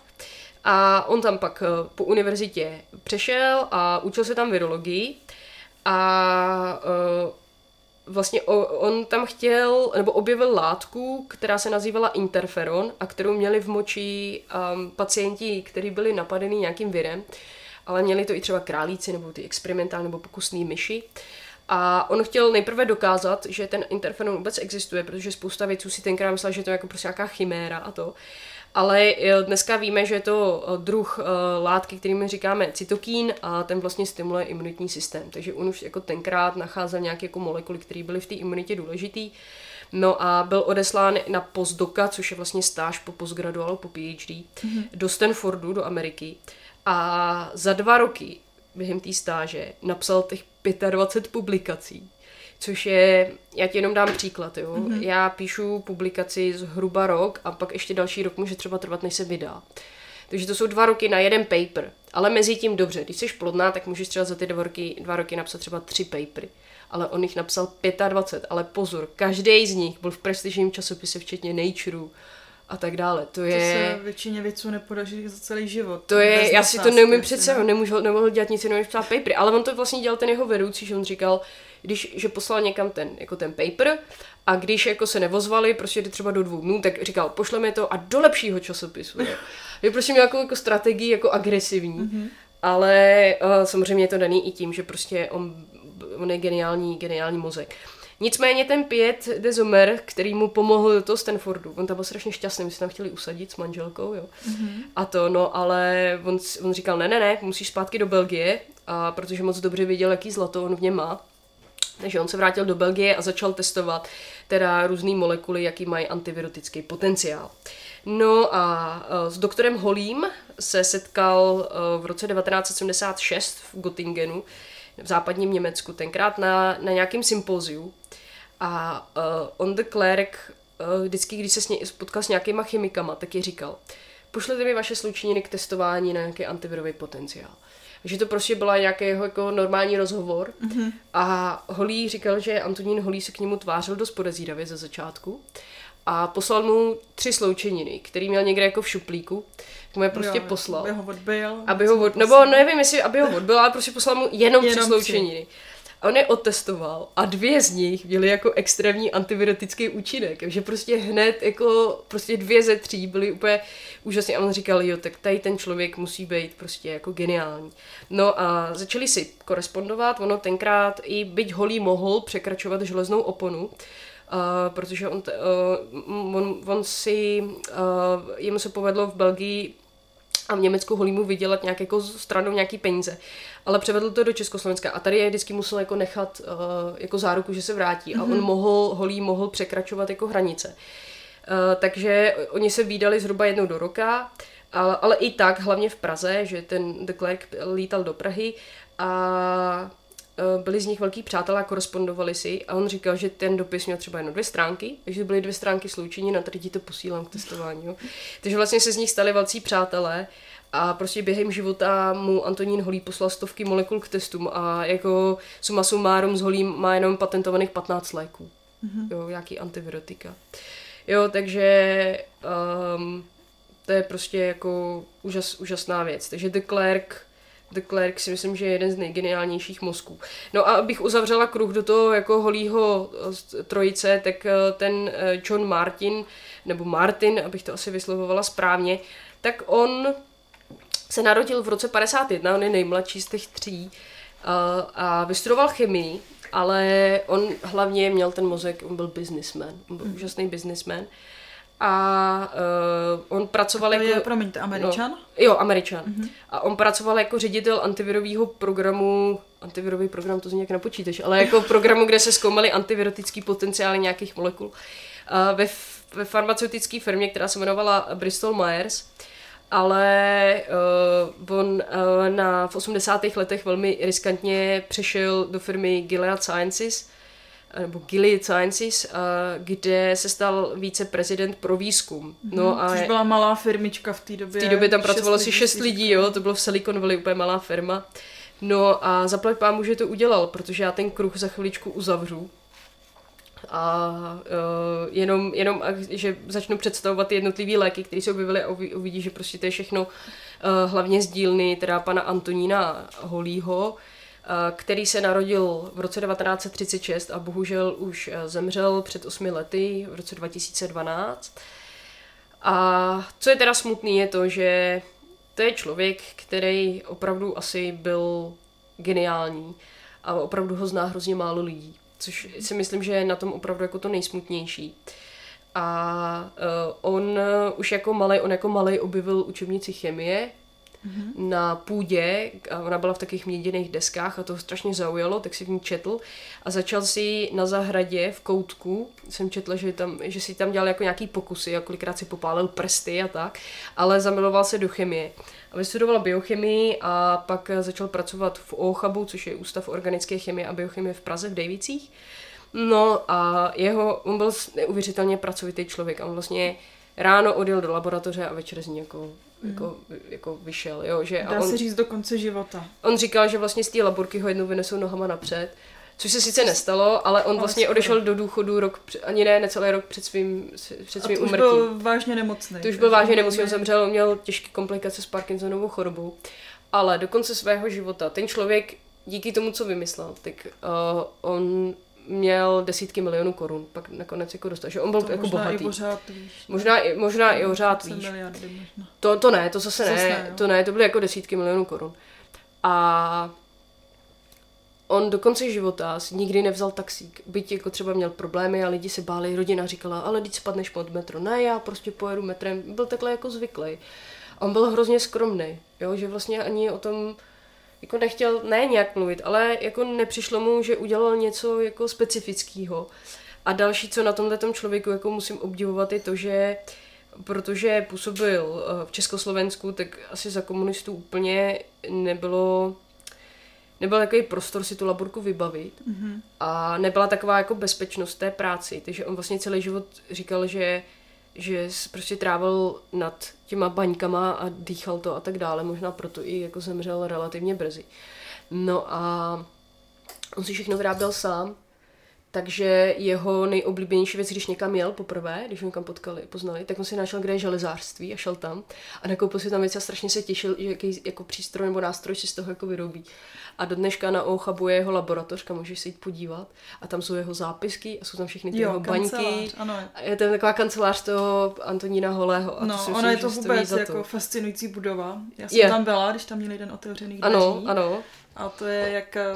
A on tam pak eh, po univerzitě přešel a učil se tam virologii a eh, vlastně on tam chtěl, nebo objevil látku, která se nazývala interferon a kterou měli v moči um, pacienti, kteří byli napadení nějakým virem, ale měli to i třeba králíci nebo ty experimentální nebo pokusní myši. A on chtěl nejprve dokázat, že ten interferon vůbec existuje, protože spousta věců si tenkrát myslela, že to je jako prostě nějaká chiméra a to. Ale eh, dneska víme, že je to eh, druh eh, látky, kterými říkáme cytokín a ten vlastně stimuluje imunitní systém. Takže on už jako tenkrát nacházel nějaké jako molekuly, které byly v té imunitě důležitý. No a byl odeslán na postdoka, což je vlastně stáž po postgraduálu, po PhD, mm-hmm. do Stanfordu, do Ameriky. A za dva roky během té stáže napsal těch 25 publikací. Což je, já ti jenom dám příklad, jo. Mm-hmm. Já píšu publikaci zhruba rok a pak ještě další rok může třeba trvat, než se vydá. Takže to jsou dva roky na jeden paper. Ale mezi tím dobře, když jsi plodná, tak můžeš třeba za ty dva roky, dva roky napsat třeba tři papery. Ale on jich napsal 25. Ale pozor, každý z nich byl v prestižním časopise, včetně Nature a tak dále. To To je... se většině věců nepodaří za celý život. To je, Bez já si to neumím představit, no. nemůžu, nemohl dělat nic jiného, než psát papery, ale on to vlastně dělal ten jeho vedoucí, že on říkal, když, že poslal někam ten, jako ten paper a když jako se nevozvali, prostě jde třeba do dvou dnů, tak říkal, pošleme to a do lepšího časopisu. Jo. Je prostě měl jako, jako strategii jako agresivní, mm-hmm. ale uh, samozřejmě je to daný i tím, že prostě on, on je geniální, geniální mozek. Nicméně ten Piet de Zomer, který mu pomohl do toho Stanfordu, on tam byl strašně šťastný, my se tam chtěli usadit s manželkou, jo. Mm-hmm. A to, no, ale on, on říkal, ne, ne, ne, musíš zpátky do Belgie, a protože moc dobře věděl, jaký zlato on v něm má. Takže on se vrátil do Belgie a začal testovat teda různé molekuly, jaký mají antivirotický potenciál. No a uh, s doktorem Holím se setkal uh, v roce 1976 v Göttingenu, v západním Německu, tenkrát na, na nějakém sympoziu. A uh, on the Clerk, uh, vždycky, když se s ně, spotkal s nějakýma chemikama, tak je říkal, pošlete mi vaše sloučeniny k testování na nějaký antivirový potenciál. Že to prostě byla nějaký jeho jako normální rozhovor. Mm-hmm. A Holý říkal, že Antonín Holý se k němu tvářil dost podezíravě ze začátku. A poslal mu tři sloučeniny, který měl někde jako v šuplíku. Tak mu je prostě Jo, poslal. Aby ho odbil. Aby ho od, nebo nevím, jestli aby ho odbil, ale prostě poslal mu jenom, Jenom tři tři. A on je otestoval a dvě z nich měly jako extrémní antivirotický účinek, že prostě hned jako prostě dvě ze tří byly úplně úžasně a on říkal, jo, tak tady ten člověk musí být prostě jako geniální. No a začali si korespondovat, ono tenkrát i byť holý mohl překračovat železnou oponu, uh, protože on, uh, on, on si, uh, jemu se povedlo v Belgii a v Německu Holímu vydělat nějak jako stranou nějaký peníze. Ale převedl to do Československa a tady je vždycky musel jako nechat uh, jako záruku, že se vrátí a on mohl, Holí mohl překračovat jako hranice. takže oni se výdali zhruba jednou do roka, ale, ale i tak, hlavně v Praze, že ten de Klerk lítal do Prahy a Eh, byli z nich velký přátelé a korespondovali si a on říkal, že ten dopis měl třeba jenom dvě stránky, takže byly dvě stránky sloučení, na tady ti to posílám k testování. Jo. Takže vlastně se z nich stali velcí přátelé a prostě během života mu Antonín Holý poslal stovky molekul k testům a jako suma sumárum s Holím má jenom patentovaných 15 léků. Mm-hmm. Jo, jaký antivirotika. Jo, takže um, to je prostě jako úžas, úžasná věc. Takže de Klerk The Clerk si myslím, že je jeden z nejgeniálnějších mozků. No a abych uzavřela kruh do toho jako holího eh, trojice, tak eh, ten eh, John Martin, nebo Martin, abych to asi vyslovovala správně, tak on se narodil v roce 51, on je nejmladší z těch tří a, a vystudoval chemii, ale on hlavně měl ten mozek, on byl businessman, on byl mm. úžasný businessman a uh, on pracoval to jako... Je, promiňte, Američan? No, jo, Američan. Mm-hmm. A on pracoval jako ředitel antivirového programu, antivirový program to zní jak na počítač, ale jako programu, kde se zkoumaly antivirotický potenciály nějakých molekul. Uh, ve, ve farmaceutické firmě, která se jmenovala Bristol Myers, ale uh, on uh, na, v 80. letech velmi riskantně přešel do firmy Gilead Sciences, nebo Gilead Sciences, kde se stal viceprezident pro výzkum. No mm, a což byla malá firmička v té době. V té době tam pracovalo asi šest lidí, jo, to bylo v Silicon Valley úplně malá firma. No a zaplať pámu, že to udělal, protože já ten kruh za chviličku uzavřu. A uh, jenom, jenom, že začnu představovat jednotlivé léky, které se objevily a uvidí, že prostě to je všechno uh, hlavně z dílny teda pana Antonína Holího, Eh, který se narodil v roce 1936 a bohužel už eh, zemřel před osmi lety v roce 2012. A co je teda smutný, je to, že to je člověk, který opravdu asi byl geniální a opravdu ho zná hrozně málo lidí, což si myslím, že je na tom opravdu jako to nejsmutnější. A uh, on už jako malý, on jako malý objevil učebnici chemie, mm-hmm. na půdě, a ona byla v takových měděných deskách a to strašně zaujalo, tak si v ní četl a začal si na zahradě v koutku, jsem četla, že, tam, že si tam dělal jako nějaký pokusy a kolikrát si popálil prsty a tak, ale zamiloval se do chemie. A vystudoval biochemii a pak začal pracovat v OCHABu, což je Ústav organické chemie a biochemie v Praze v Dejvicích. No a jeho, on byl neuvěřitelně pracovitý člověk a on vlastně ráno odjel do laboratoře a večer z ní jako jako, jako vyšel, jo, že Dá a on, se říct do konce života. On říkal, že vlastně z té laborky ho jednou vynesou nohama napřed, což se sice nestalo, ale on vlastně odešel do důchodu rok, ani ne, necelý rok před svým, před svým umrtím. Už byl vážně nemocný. To už byl vážně nemocný, on zemřel, měl těžké komplikace s Parkinsonovou chorobou. Ale do konce svého života ten člověk díky tomu, co vymyslel, tak uh, on měl desítky milionů korun, pak nakonec jako dostal, že on byl to jako možná bohatý. I pořád víš. Možná, i, možná i pořád víš. Miliardy možná. To, to ne, to zase ne, ne to ne, to byly jako desítky milionů korun. A on do konce života si nikdy nevzal taxík. Byť jako třeba měl problémy a lidi se báli, rodina říkala, ale když spadneš pod metro. Ne, já prostě pojedu metrem. Byl takhle jako zvyklý. On byl hrozně skromný, jo, že vlastně ani o tom jako nechtěl, ne nějak mluvit, ale jako nepřišlo mu, že udělal něco jako specifického. A další, co na tomhle člověku jako musím obdivovat, je to, že protože působil eh, v Československu, tak asi za komunistů úplně nebylo nebyl takový prostor si tu laborku vybavit mm-hmm. a nebyla taková jako bezpečnost té práci, takže on vlastně celý život říkal, že že prostě trávil nad těma baňkama a dýchal to a tak dále, možná proto i jako zemřel relativně brzy. No a on si všechno vyráběl sám, takže jeho nejoblíbenější věc, když někam jel poprvé, když ho někam potkali, poznali, tak on si našel, kde je železářství a šel tam a nakoupil si tam věc a strašně se těšil, že jaký jako přístroj nebo nástroj si z toho jako vyrobí. A do dneška na Ochabu je jeho laboratoř, kam můžeš se jít podívat a tam jsou jeho zápisky a jsou tam všechny ty jo, jeho baňky. Ano. A je to taková kancelář toho Antonína Holého. A no, to ono je to vůbec jako to. fascinující budova. Já jsem je. tam byla, když tam měli jeden otevřený dveří. Ano, ano. A to je jak eh,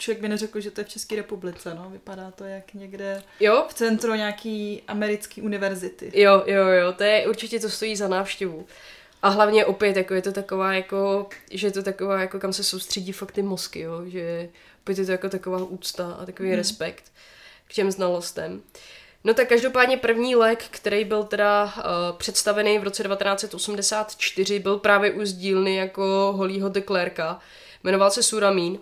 člověk by neřekl, že to je v České republice, no. Vypadá to jak někde jo? v centru nějaký americké univerzity. Jo, jo, jo, to je určitě to stojí za návštěvu. A hlavně opět, jako je to taková jako, že je to taková jako kam se soustředí fakt ty mozky, jo, že opět je to jako taková úcta a takový hmm. respekt k těm znalostem. No tak každopádně první lék, který byl teda uh, představený v roce 1984, byl právě u dílny jako holího de Klerka. Jmenoval se Suramin,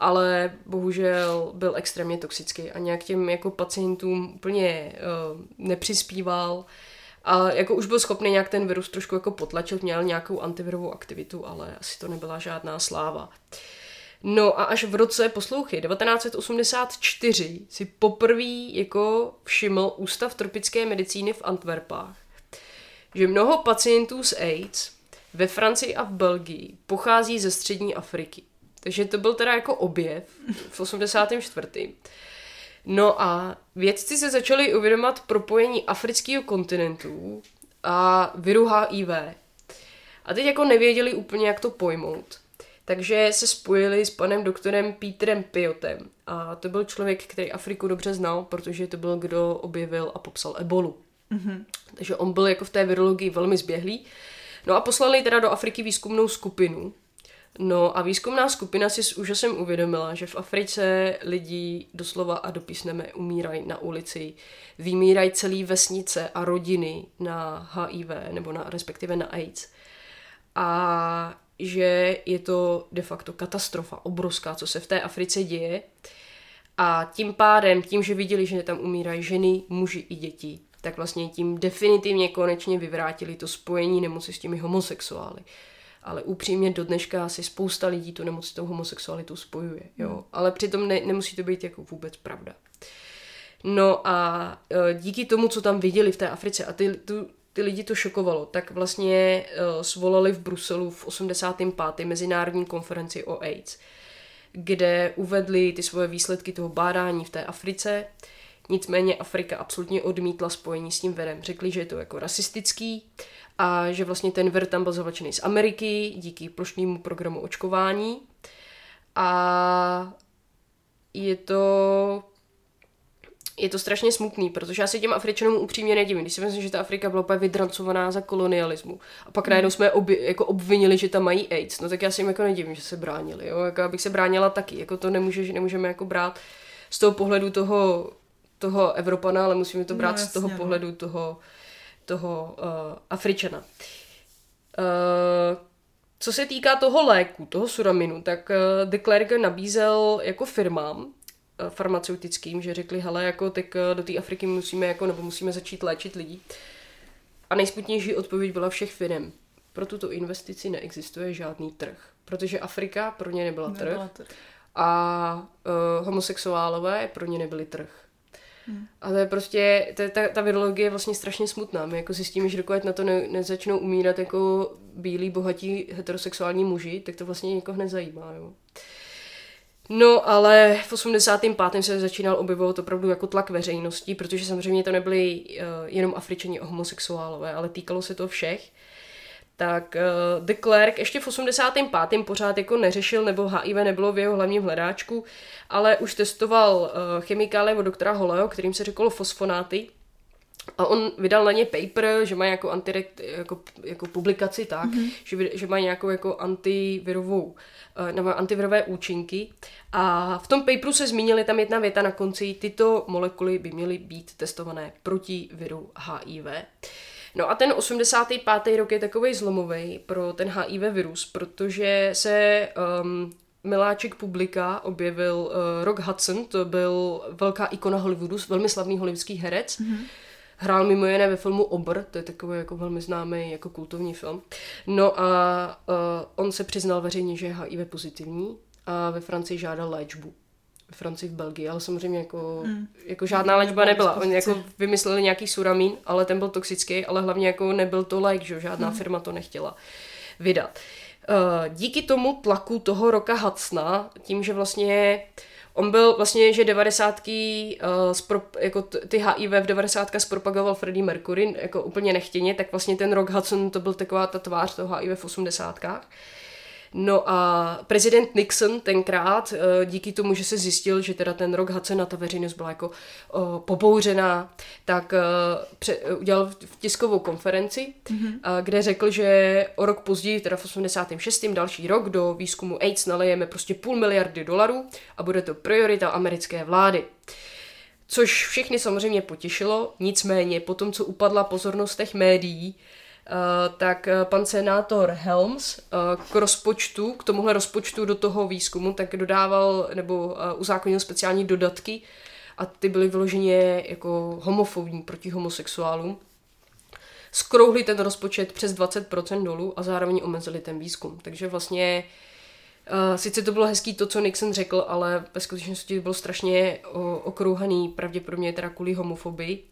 ale bohužel byl extrémně toxický a nějak těm jako pacientům úplně uh, nepřispíval. A jako už byl schopný nějak ten virus trošku jako potlačit, měl nějakou antivirovou aktivitu, ale asi to nebyla žádná sláva. No a až v roce, poslouchy, 1984 si poprvé jako všiml Ústav tropické medicíny v Antwerpách, že mnoho pacientů s AIDS ve Francii a v Belgii pochází ze střední Afriky. Takže to byl teda jako objev v 84. No a vědci se začali uvědomovat propojení afrického kontinentu a viru HIV. A teď jako nevěděli úplně, jak to pojmout. Takže se spojili s panem doktorem Petrem Piotem. A to byl člověk, který Afriku dobře znal, protože to byl, kdo objevil a popsal ebolu. Mm-hmm. Takže on byl jako v té virologii velmi zběhlý. No a poslali teda do Afriky výzkumnou skupinu. No a výzkumná skupina si s úžasem uvědomila, že v Africe lidi doslova a dopisneme umírají na ulici, vymírají celé vesnice a rodiny na HIV, nebo na, respektive na AIDS. A že je to de facto katastrofa obrovská, co se v té Africe děje. A tím pádem, tím, že viděli, že tam umírají ženy, muži i děti, tak vlastně tím definitivně konečně vyvrátili to spojení nemoci s těmi homosexuály. Ale upřímně do dneška asi spousta lidí tu nemoc s tou homosexualitou spojuje. Jo? Hmm. Ale přitom ne, nemusí to být jako vůbec pravda. No a e, díky tomu, co tam viděli v té Africe a ty, tu, ty lidi to šokovalo, tak vlastně uh, svolali v Bruselu v 85. mezinárodní konferenci o AIDS, kde uvedli ty svoje výsledky toho bádání v té Africe. Nicméně Afrika absolutně odmítla spojení s tím virem. Řekli, že je to jako rasistický a že vlastně ten vir tam byl zavlečený z Ameriky díky plošnému programu očkování. A je to je to strašně smutný, protože já se těm Afričanům upřímně nedivím. Když si myslím, že ta Afrika byla úplně vydrancovaná za kolonialismu a pak najednou jsme obi, jako obvinili, že tam mají AIDS, no tak já si jim jako nedivím, že se bránili. Jo? Jako abych se bránila taky. Jako to nemůže, že nemůžeme jako brát z toho pohledu toho, toho Evropana, ale musíme to brát no, jasně, z toho no. pohledu toho, toho uh, Afričana. Uh, co se týká toho léku, toho suraminu, tak uh, de Klerk nabízel jako firmám, Eh, farmaceutickým, že řekli, hele, jako tak eh, do té Afriky musíme, jako, nebo musíme začít léčit lidi. A nejsputnější odpověď byla všech firm. Pro tuto investici neexistuje žádný trh, protože Afrika pro ně nebyla, nebyla trh, trh a uh, homosexuálové pro ně nebyli trh. Hmm. A to je prostě, je, ta, ta virologie je vlastně strašně smutná. My jako zjistíme, že dokud na to ne, nezačnou umírat jako bílí, bohatí, heterosexuální muži, tak to vlastně nikoho nezajímá. Jo. No, ale v 85. se začínal objevovat opravdu jako tlak veřejnosti, protože samozřejmě to nebyli uh, jenom Afričani homosexuálové, ale týkalo se to všech. Tak uh, de Klerk ještě v 85. pořád jako neřešil, nebo HIV nebylo v jeho hlavním hledáčku, ale už testoval uh, chemikálie od doktora Holeo, kterým se řeklo fosfonáty, a on vydal na ně paper, že má jako, antirekt, jako, jako publikaci tak, mm-hmm. že, že má nějakou jako antivirovou, eh, nebo antivirové účinky. A v tom paperu se zmínili tam jedna věta na konci, tyto molekuly by měly být testované proti viru HIV. No a ten 85. rok je takový zlomový pro ten HIV virus, protože se um, miláček publika objevil uh, Rock Hudson, to byl velká ikona Hollywoodu, velmi slavný hollywoodský herec. Mm-hmm Hrál mimo jiné ve filmu Obr, to je takový jako velmi známý jako kultovní film. No a uh, on se přiznal veřejně, že je HIV pozitivní a ve Francii žádal léčbu. Francii, v Belgii, ale samozřejmě jako, mm. jako žádná léčba nebyla. Oni jako vymysleli nějaký suramin, ale ten byl toxický, ale hlavně jako nebyl to lék, že žádná mm. firma to nechtěla vydat. Uh, díky tomu tlaku toho roka Hudsona, tím, že vlastně On byl vlastně, že devadesátky, uh, spro, jako ty HIV v devadesátka zpropagoval Freddie Mercury jako úplně nechtěně, tak vlastně ten Rock Hudson to byl taková ta tvář toho HIV v osmdesátkách. No a prezident Nixon tenkrát, eh, díky tomu, že se zjistil, že teda ten rok Hudson a ta veřejnost byla jako eh, pobouřená, tak eh, udělal tiskovou konferenci, mm-hmm. kde řekl, že o rok později, teda v 86. další rok, do výzkumu AIDS nalejeme prostě půl miliardy dolarů a bude to priorita americké vlády. což všechny samozřejmě potěšilo, nicméně po tom, co upadla pozornost těch médií, Uh, tak pan senátor Helms uh, k rozpočtu, k tomuhle rozpočtu do toho výzkumu, tak dodával nebo uzákonil speciální dodatky a ty byly vyloženě jako homofobní proti homosexuálům skrouhli ten rozpočet přes 20% dolů a zároveň omezili ten výzkum. Takže vlastně sice to bylo hezký to, co Nixon řekl, ale ve skutečnosti to bylo strašně okrouhaný, pravděpodobně teda kvůli homofobii.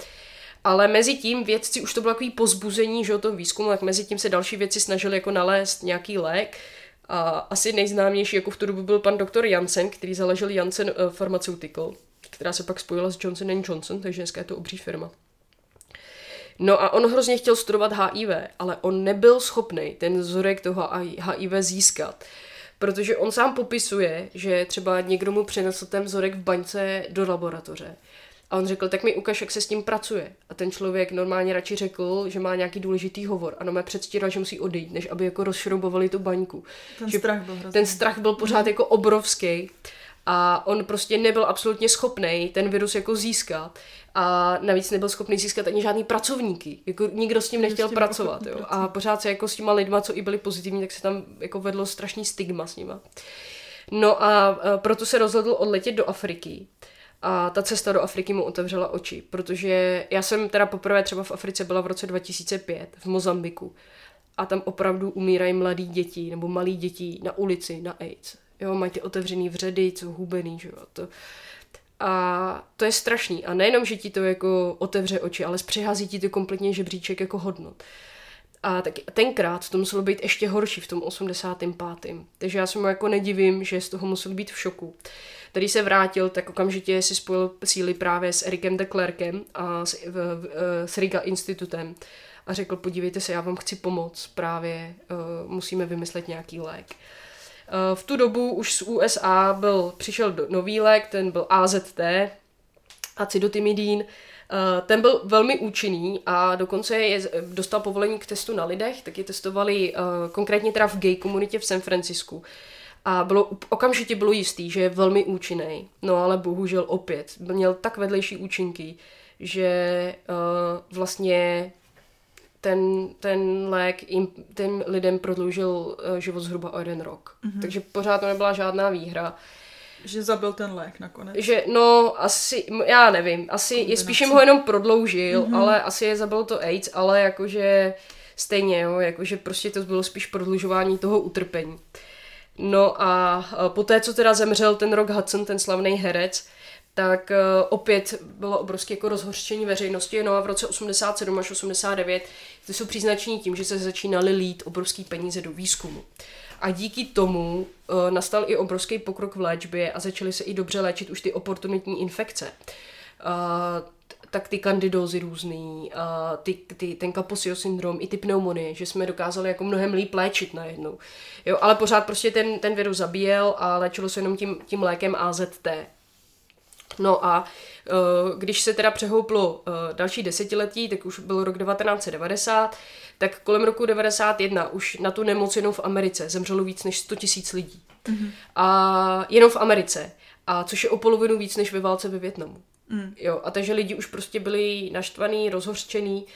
Ale mezi tím vědci, už to bylo takový pozbuzení, že o tom výzkumu, tak mezi tím se další věci snažili jako nalézt nějaký lék. A asi nejznámější jako v tu dobu byl pan doktor Jansen, který založil Janssen uh, Pharmaceutical, která se pak spojila s Johnson Johnson, takže dneska je to obří firma. No a on hrozně chtěl studovat HIV, ale on nebyl schopný ten vzorek toho HIV získat. Protože on sám popisuje, že třeba někdo mu přinesl ten vzorek v baňce do laboratoře. A on řekl, tak mi ukaž, jak se s tím pracuje. A ten člověk normálně radši řekl, že má nějaký důležitý hovor. A no mě předstíral, že musí odejít, než aby jako rozšroubovali tu baňku. Ten že strach byl hrozný. Ten strach byl pořád jako obrovský. A on prostě nebyl absolutně schopný ten virus jako získat a navíc nebyl schopný získat ani žádný pracovníky. Jako nikdo s tím nechtěl pracovat. Jo. A pořád se jako s těma lidma, co i byli pozitivní, tak se tam jako vedlo strašný stigma s nima. No a proto se rozhodl odletět do Afriky. A ta cesta do Afriky mu otevřela oči, protože já jsem teda poprvé třeba v Africe byla v roce 2005 v Mozambiku a tam opravdu umírají mladí děti nebo malí děti na ulici na AIDS. Jo, mají ty otevřený vředy, jsou hubený, že jo. To, a to je strašný. A nejenom, že ti to jako otevře oči, ale zpřehází ti to kompletně žebříček jako hodnot. A tak tenkrát to muselo být ještě horší v tom 85. Takže já se mu jako nedivím, že z toho musel být v šoku. Tady se vrátil, tak okamžitě si spojil síly právě s Erikem de Klerkem a s, v, v, s Riga institutem a řekl, podívejte se, já vám chci pomoct, právě uh, musíme vymyslet nějaký lék. Uh, Eh, v tu dobu už z USA byl, přišel nový lék, ten byl AZT, acidotimidín, eh, ten byl velmi účinný a dokonce je, dostal povolení k testu na lidech, tak je testovali eh, konkrétně teda v gay komunitě v San Francisku. A bylo, okamžitě bylo jistý, že je velmi účinný. No ale bohužel opět měl tak vedlejší účinky, že uh, vlastně ten, ten lék jim, těm lidem prodloužil uh, život zhruba o jeden rok. Mm-hmm. Takže pořád to nebyla žádná výhra. Že zabil ten lék nakonec. Že, no, asi, já nevím, asi je spíš jim ho jenom prodloužil, mm-hmm. ale asi je zabil to AIDS, ale jakože stejně, jo, jakože prostě to bylo spíš prodlužování toho utrpení. No a poté, co teda zemřel ten Rock Hudson, ten slavný herec, tak uh, opět bylo obrovské jako rozhořčení veřejnosti. No a v roce 87 až 89 ty jsou příznační tím, že se začínaly lít obrovský peníze do výzkumu. A díky tomu uh, nastal i obrovský pokrok v léčbě a začaly se i dobře léčit už ty oportunitní infekce. Uh, tak ty kandidózy různý, uh, ty, ty, ten Kaposio syndrom, i ty pneumonie, že jsme dokázali jako mnohem líp léčit najednou. Jo, ale pořád prostě ten, ten virus zabíjel a léčilo se jenom tím, tím lékem AZT. No a uh, když se teda přehouplo uh, další desetiletí, tak už byl rok 1990, tak kolem roku 91 už na tu nemoc jenom v Americe zemřelo víc než 100 tisíc lidí. Mm-hmm. A jenom v Americe. A což je o polovinu víc než ve válce ve Větnamu. Mm. Jo, a takže lidi už prostě byli naštvaný, rozhořčený.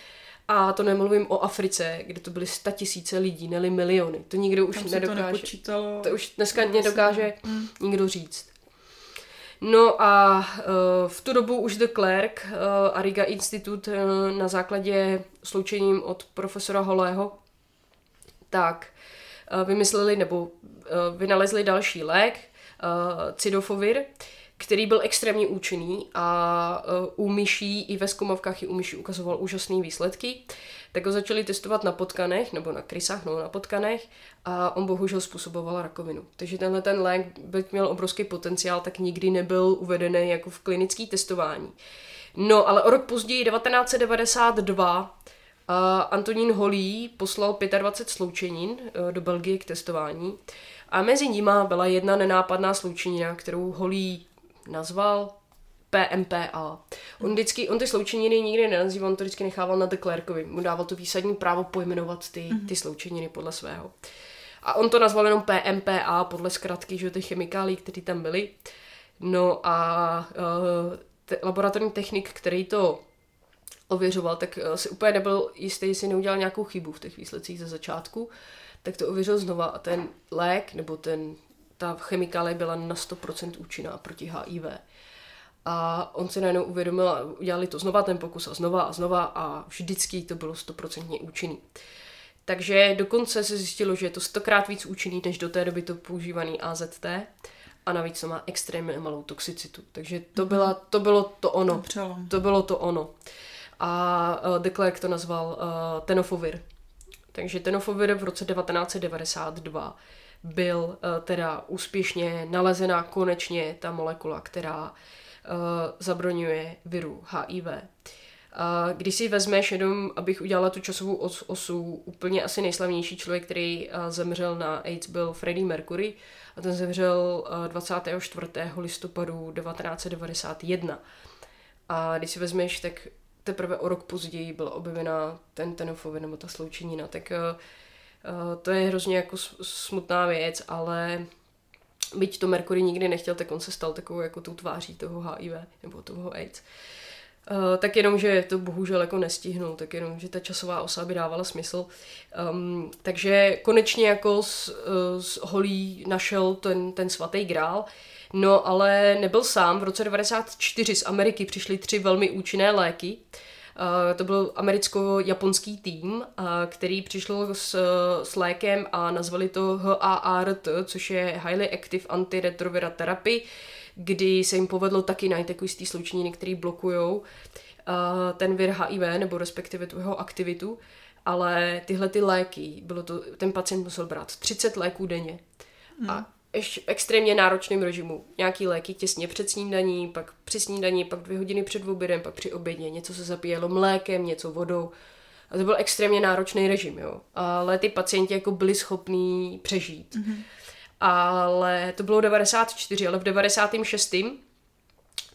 A to nemluvím o Africe, kde to byly sta tisíce lidí, neli miliony. To nikdo už Tam nedokáže. To, to už dneska nedokáže mm. nikdo říct. No a uh, v tu dobu už de Klerk uh, a Riga Institut uh, na základě sloučením od profesora Holého tak vymysleli nebo vynalezli další lék, cidofovir, který byl extrémně účinný a uh, u myší i ve zkumovkách i u myší ukazoval úžasné výsledky. Tak ho začali testovat na potkanech, nebo na krysách, no na potkanech a on bohužel způsoboval rakovinu. Takže tenhle ten lék, byť měl obrovský potenciál, tak nikdy nebyl uvedený jako v klinický testování. No, ale o rok později, 1992, uh, Antonín Holý poslal 25 sloučenin uh, do Belgie k testování a mezi nima byla jedna nenápadná sloučenina, kterou Holý nazval PMPA. On, vždycky, on ty sloučeniny nikdy nenazýval, on to vždycky nechával na Declerkovi. Mu dával to výsadní právo pojmenovat ty, mm-hmm. ty sloučeniny podle svého. A on to nazval jenom PMPA podle zkratky, že ty chemikálie, které tam byly. No a uh, te- laboratorní technik, který to ověřoval, tak uh, si úplně nebyl jistý, jestli neudělal nějakou chybu v těch výsledcích ze začátku, tak to ověřil znova a ten lék, nebo ten, ta chemikálie byla na 100% účinná proti HIV. A on se najednou uvědomil udělali to znova ten pokus a znova a znova a vždycky to bylo stoprocentně účinný. Takže dokonce se zjistilo, že je to stokrát víc účinný než do té doby to používaný AZT a navíc to má extrémně malou toxicitu. Takže to, byla, to bylo to ono. To bylo to ono. A uh, de Klerk to nazval uh, tenofovir. Takže tenofovir v roce 1992 byl uh, teda úspěšně nalezená konečně ta molekula, která uh, zabroňuje viru HIV. A když si vezmeš jenom, abych udělala tu časovou os- osu, úplně asi nejslavnější člověk, který zemřel na AIDS, byl Freddie Mercury a ten zemřel uh, 24. listopadu 1991. A když si vezmeš, tak teprve o rok později byla objevena ten tenofovir nebo ta sloučenina, tak to je hrozně jako smutná věc, ale byť to Mercury nikdy nechtěl, tak on se stal takovou jako tou tváří toho HIV nebo toho AIDS. Uh, tak jenom, že to bohužel jako nestihnul, tak jenom, že ta časová osa by dávala smysl. Um, takže konečně jako s, uh, s Holí našel ten, ten svatý grál, no ale nebyl sám. V roce 94 z Ameriky přišly tři velmi účinné léky. Uh, to byl americko-japonský tým, uh, který přišel s, s lékem a nazvali to HART, což je Highly Active Antiretroviral Therapy, kdy se jim povedlo taky najít takový z té sloučeniny, který blokují ten vir HIV, nebo respektive tu jeho aktivitu, ale tyhle ty léky, bylo to, ten pacient musel brát 30 léků denně. Hmm. A ještě extrémně náročném režimu. Nějaký léky těsně před snídaní, pak při snídaní, pak dvě hodiny před obědem, pak při obědě. Něco se zapíjelo mlékem, něco vodou. A to byl extrémně náročný režim, jo. Ale ty pacienti jako byli schopní přežít. Mm-hmm. Ale to bylo 94, ale v 96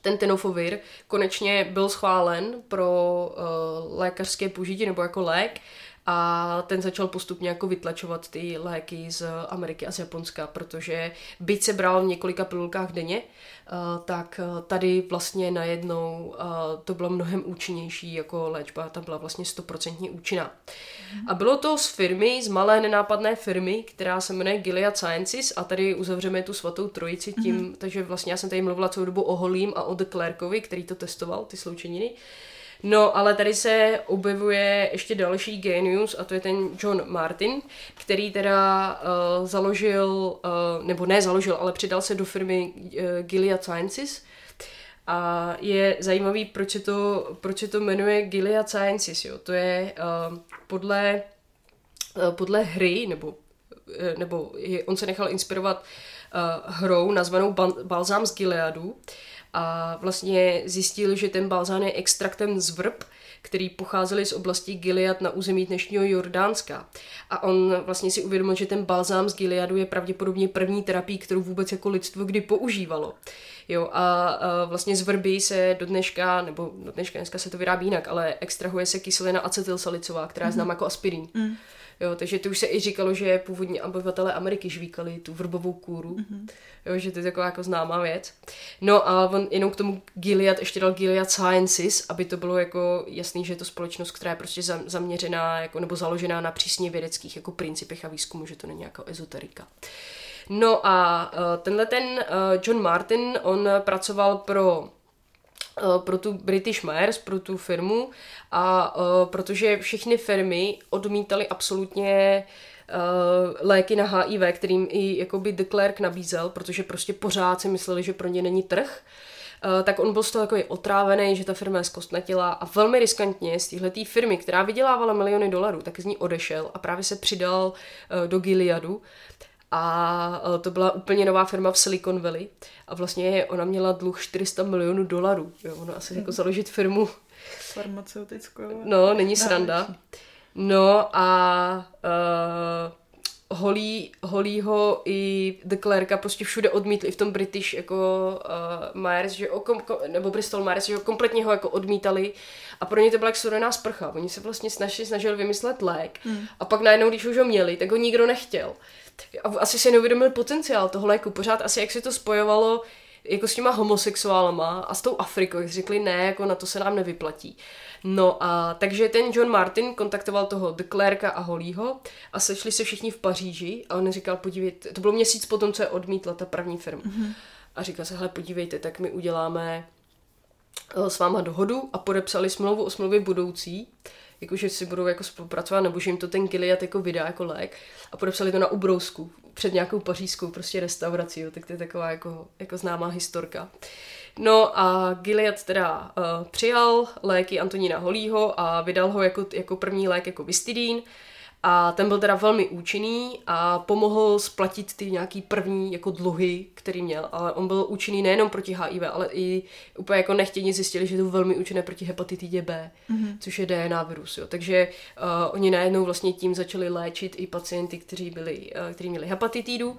ten tenofovir konečně byl schválen pro uh, lékařské použití nebo jako lék a ten začal postupně jako vytlačovat ty léky z Ameriky a z Japonska, protože byť se bral v několika pilulkách denně, eh, tak eh, tady vlastně najednou eh, to bylo mnohem účinnější jako léčba, ta byla vlastně stoprocentně účinná. A bylo to z firmy, z malé nenápadné firmy, která se jmenuje Gilead Sciences a tady uzavřeme tu svatou trojici tím, mm-hmm. takže vlastně já jsem tady mluvila celou dobu o Holím a o De Klerkovi, který to testoval, ty sloučeniny. No, ale tady se objevuje ještě další genius a to je ten John Martin, který teda uh, založil, uh, nebo ne založil, ale přidal se do firmy uh, Gilead Sciences, a je zajímavý, proč se to, proč se to jmenuje Gilead Sciences. Jo? To je uh, podle, uh, podle hry, nebo, uh, nebo je, on se nechal inspirovat uh, hrou nazvanou Balzám z Gileadu a vlastně zjistil, že ten balzán je extraktem z vrb, který pocházely z oblasti Gilead na území dnešního Jordánska. A on vlastně si uvědomil, že ten balzám z Gileadu je pravděpodobně první terapii, kterou vůbec jako lidstvo kdy používalo. Jo, a, a vlastně z vrby se do dneška, nebo do dneška, dneska se to vyrábí jinak, ale extrahuje se kyselina acetylsalicová, která je mm-hmm. známá jako aspirin. Mm. Jo, takže to už se i říkalo, že původně obyvatelé Ameriky žvíkali tu vrbovou kůru. Mm-hmm. Jo, že to je taková jako známá věc. No a on jenom k tomu Gilead ještě dal Gilead Sciences, aby to bylo jako jasný, že je to společnost, která je prostě zaměřená jako, nebo založená na přísně vědeckých jako principech a výzkumu, že to není jako ezoterika. No a uh, tenhle ten uh, John Martin, on pracoval pro Eh, pro tu British Myers, pro tu firmu a uh, protože všechny firmy odmítaly absolutně uh, léky na HIV, kterým i jakoby de Klerk nabízel, protože prostě pořád si mysleli, že pro ně není trh, Uh, tak on byl z toho takový otrávený, že ta firma je zkostnatila a velmi riskantně z téhle firmy, která vydělávala miliony dolarů, tak z ní odešel a právě se přidal do Gileadu a e, to byla úplně nová firma v Silicon Valley a vlastně ona měla dluh 400 milionů dolarů. Jo, ono asi jako založit firmu. Farmaceutickou. No, není sranda. No a uh, Holly, Hollyho i De Klerka prostě všude odmítli, i v tom British jako uh, Myers, že o kom, kom, nebo Bristol Myers, že ho kompletně ho jako odmítali a pro ně to byla jak studená sprcha. Oni se vlastně snažili, snažili vymyslet lék hmm. a pak najednou, když už ho měli, tak ho nikdo nechtěl asi si neuvědomil potenciál toho léku. Pořád asi jak se to spojovalo jako s těma homosexuálama a s tou Afrikou, jak řekli ne, jako na to se nám nevyplatí. No a takže ten John Martin kontaktoval toho de Klerka a Hollyho a sešli se všichni v Paříži a on říkal, podívejte, to bylo měsíc potom, co je odmítla ta první firma. Mm-hmm. A říkal se, hele, podívejte, tak my uděláme eh, s váma dohodu a podepsali smlouvu o smlouvě budoucí, jakože si budou jako spolupracovat, nebo že jim to ten Gilead jako vydá jako lék. A podepsali to na ubrousku před nějakou pařížskou prostě restaurací, jo, tak to je taková jako, jako známá historka. No a Gilead teda uh, přijal léky Antonína Holího a vydal ho jako, jako první lék jako Vistidín a ten byl teda velmi účinný a pomohl splatit ty nějaký první jako dluhy, který měl. Ale on byl účinný nejenom proti HIV, ale i úplně jako nechtěně zjistili, že je to velmi účinné proti hepatitidě B, mm-hmm. což je DNA virus. Jo. Takže uh, oni najednou vlastně tím začali léčit i pacienty, kteří, byli, uh, kteří měli hepatitidu.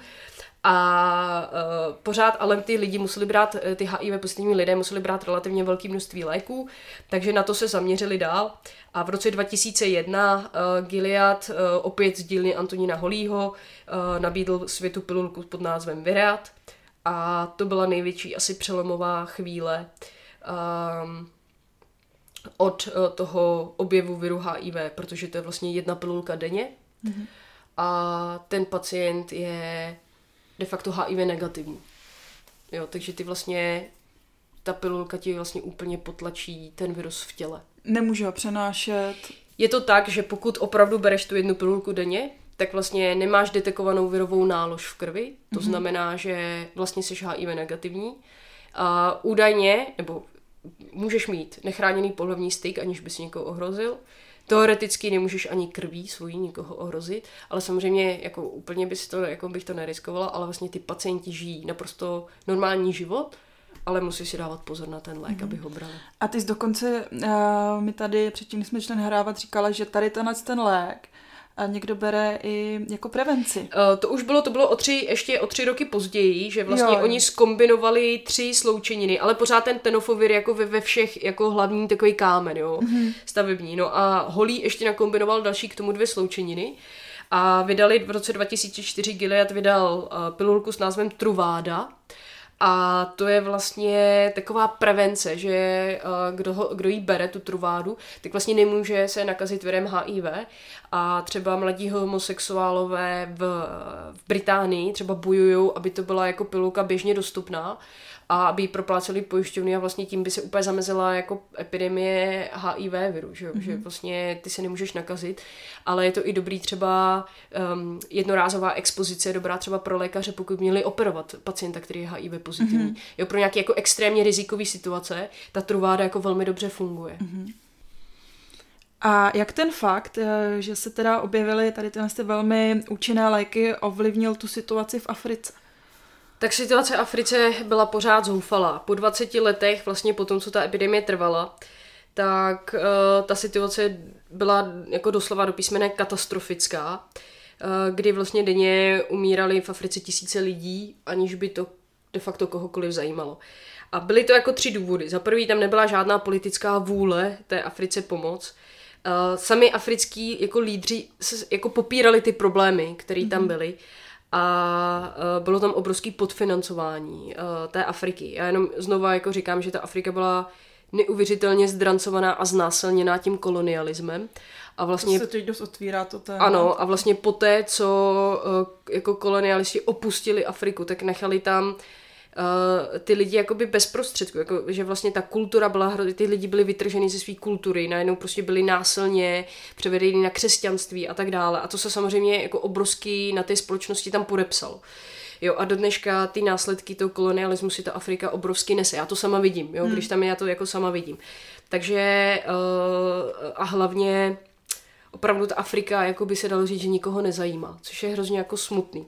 A uh, pořád ale ty lidi museli brát, ty HIV pozitivní lidé museli brát relativně velké množství léků, takže na to se zaměřili dál. A v roce 2001 uh, Gilead uh, opět z dílny Antonína Holího uh, nabídl světu pilulku pod názvem Vireat a to byla největší asi přelomová chvíle um, od uh, toho objevu viru HIV, protože to je vlastně jedna pilulka denně mm-hmm. a ten pacient je de facto HIV negativní. Jo, takže ty vlastně, ta pilulka ti vlastně úplně potlačí ten virus v těle. Nemůže ho přenášet. Je to tak, že pokud opravdu bereš tu jednu pilulku denně, tak vlastně nemáš detekovanou virovou nálož v krvi, to mm-hmm. znamená, že vlastně jsi HIV negativní. A údajně, nebo můžeš mít nechráněný pohlavní styk, aniž bys někoho ohrozil, Teoreticky nemůžeš ani krví svojí nikoho ohrozit, ale samozřejmě jako úplně bys to, jako bych to neriskovala, ale vlastně ty pacienti žijí naprosto normální život, ale musí si dávat pozor na ten lék, mm-hmm. aby ho brali. A ty jsi dokonce, uh, mi tady předtím, než jsme šli nahrávat, říkala, že tady tenhle ten lék a někdo bere i jako prevenci. Uh, to už bylo, to bylo o tři, ještě o tři roky později, že vlastně jo. oni skombinovali tři sloučeniny, ale pořád ten tenofovir jako ve, ve všech jako hlavní takový kámen, jo, mm-hmm. stavební. No a Holý ještě nakombinoval další k tomu dvě sloučeniny. A vydali v roce 2004 Gilead vydal uh, pilulku s názvem Truváda, a to je vlastně taková prevence, že uh, kdo, ho, kdo jí bere, tu truvádu, tak vlastně nemůže se nakazit virem HIV. A třeba mladí homosexuálové v, v Británii třeba bojují, aby to byla jako pilulka běžně dostupná a aby ji propláceli pojišťovny a vlastně tím by se úplně zamezila jako epidemie HIV viru, že, mm-hmm. že vlastně ty se nemůžeš nakazit, ale je to i dobrý třeba um, jednorázová expozice, dobrá třeba pro lékaře, pokud měli operovat pacienta, který je HIV pozitivní. Mm-hmm. Jo, pro nějaké jako extrémně rizikové situace ta truváda jako velmi dobře funguje. Mm-hmm. A jak ten fakt, eh, že se teda objevily tady tyhle velmi účinné léky, ovlivnil tu situaci v Africe? Tak situace v Africe byla pořád zoufalá. Po 20 letech, vlastně po tom, co ta epidemie trvala, tak uh, ta situace byla jako doslova do písmene katastrofická, uh, kdy vlastně denně umírali v Africe tisíce lidí, aniž by to de facto kohokoliv zajímalo. A byly to jako tři důvody. Za prvý tam nebyla žádná politická vůle té Africe pomoc. Uh, sami africký jako lídři se, jako popírali ty problémy, které tam mhm. byly. Mm-hmm a uh, bylo tam obrovský podfinancování uh, té Afriky. Já jenom znova jako říkám, že ta Afrika byla neuvěřitelně zdrancovaná a znásilněná tím kolonialismem. A vlastně, to se teď dost otvírá to téma. Ano, a vlastně poté, co uh, jako kolonialisti opustili Afriku, tak nechali tam uh, ty lidi jakoby bez prostředku, jako, že vlastně ta kultura byla, ty lidi byli vytrženi ze své kultury, najednou prostě byli násilně převedeni na křesťanství a tak dále. A to se samozřejmě jako obrovský na té společnosti tam podepsalo. Jo, a do dneška ty následky toho kolonialismu si ta Afrika obrovsky nese. Já to sama vidím, jo, hmm. když tam je, já to jako sama vidím. Takže uh, a hlavně opravdu ta Afrika, jako by se dalo říct, že nikoho nezajímá, což je hrozně jako smutný.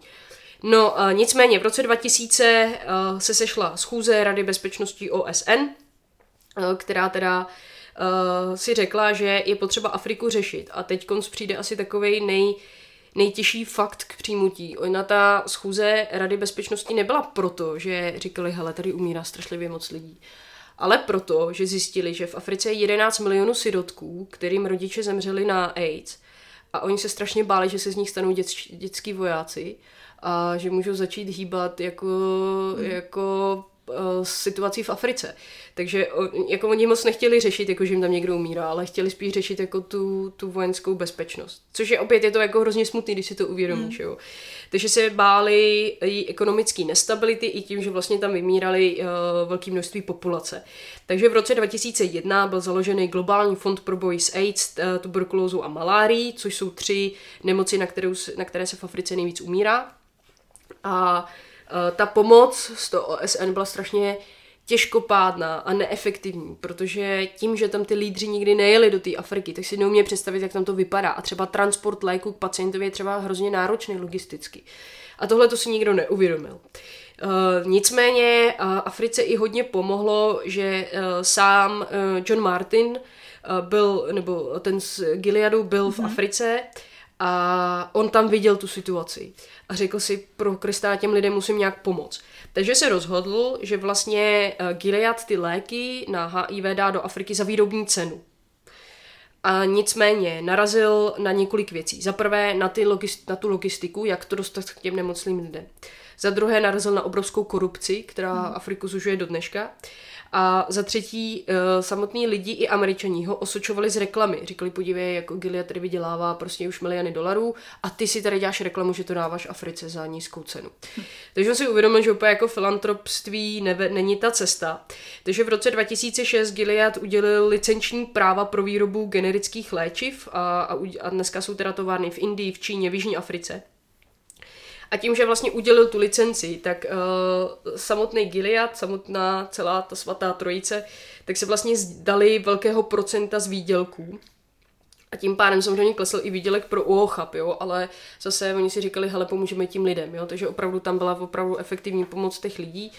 No nicméně v roce 2000 uh, se sešla schůze Rady bezpečnosti OSN, uh, která teda uh, si řekla, že je potřeba Afriku řešit. A teď konc přijde asi takový nej, nejtěžší fakt k přijmutí. Ona ta schůze Rady bezpečnosti nebyla proto, že říkali, hele, tady umírá strašlivě moc lidí. Ale proto, že zjistili, že v Africe je 11 milionů sirotků, kterým rodiče zemřeli na AIDS. A oni se strašně báli, že se z nich stanou dět, dětský vojáci a že můžou začít hýbat jako, hmm. jako situací v Africe. Takže jako oni moc nechtěli řešit, jako že jim tam někdo umírá, ale chtěli spíš řešit jako tu, tu vojenskou bezpečnost. Což je opět je to jako hrozně smutný, když si to uvědomíš. Mm. Jo. Takže se báli její ekonomické nestability i tím, že vlastně tam vymírali uh, velké množství populace. Takže v roce 2001 byl založený globální fond pro boj s AIDS, uh, tuberkulózou a malárií, což jsou tři nemoci, na, kterou, na které se v Africe nejvíc umírá. A uh, ta pomoc z toho OSN byla strašně těžkopádná a neefektivní, protože tím, že tam ty lídři nikdy nejeli do té Afriky, tak si neumí představit, jak tam to vypadá. A třeba transport léku k pacientovi je třeba hrozně náročný logisticky. A tohle to si nikdo neuvědomil. Uh, nicméně uh, Africe i hodně pomohlo, že uh, sám uh, John Martin uh, byl, nebo ten z Gileadu byl mm-hmm. v mhm. Africe a on tam viděl tu situaci a řekl si, pro Krista těm lidem musím nějak pomoct. Takže se rozhodl, že vlastně eh, Gilead ty léky na HIV dá do Afriky za výrobní cenu. A nicméně narazil na několik věcí. Za prvé na, ty logist- na tu logistiku, jak to dostat k těm nemocným lidem. Za druhé narazil na obrovskou korupci, která hmm. Afriku zužuje do dneška. A za třetí, uh, samotní lidi i američaní ho osočovali z reklamy. Říkali, podívej, jako Gilead tady vydělává prostě už miliony dolarů a ty si tady děláš reklamu, že to dáváš Africe za nízkou cenu. Hm. Takže on si uvědomil, že úplně jako filantropství neve, není ta cesta. Takže v roce 2006 Gilead udělil licenční práva pro výrobu generických léčiv a, a, a dneska jsou teda továrny v Indii, v Číně, v Jižní Africe. A tím, že vlastně udělil tu licenci, tak uh, samotný Gilead, samotná celá ta svatá trojice, tak se vlastně zdali velkého procenta z výdělků. A tím pádem samozřejmě klesl i výdělek pro UOCHAP, jo, ale zase oni si říkali, hele, pomůžeme tím lidem, jo, takže opravdu tam byla opravdu efektivní pomoc těch lidí.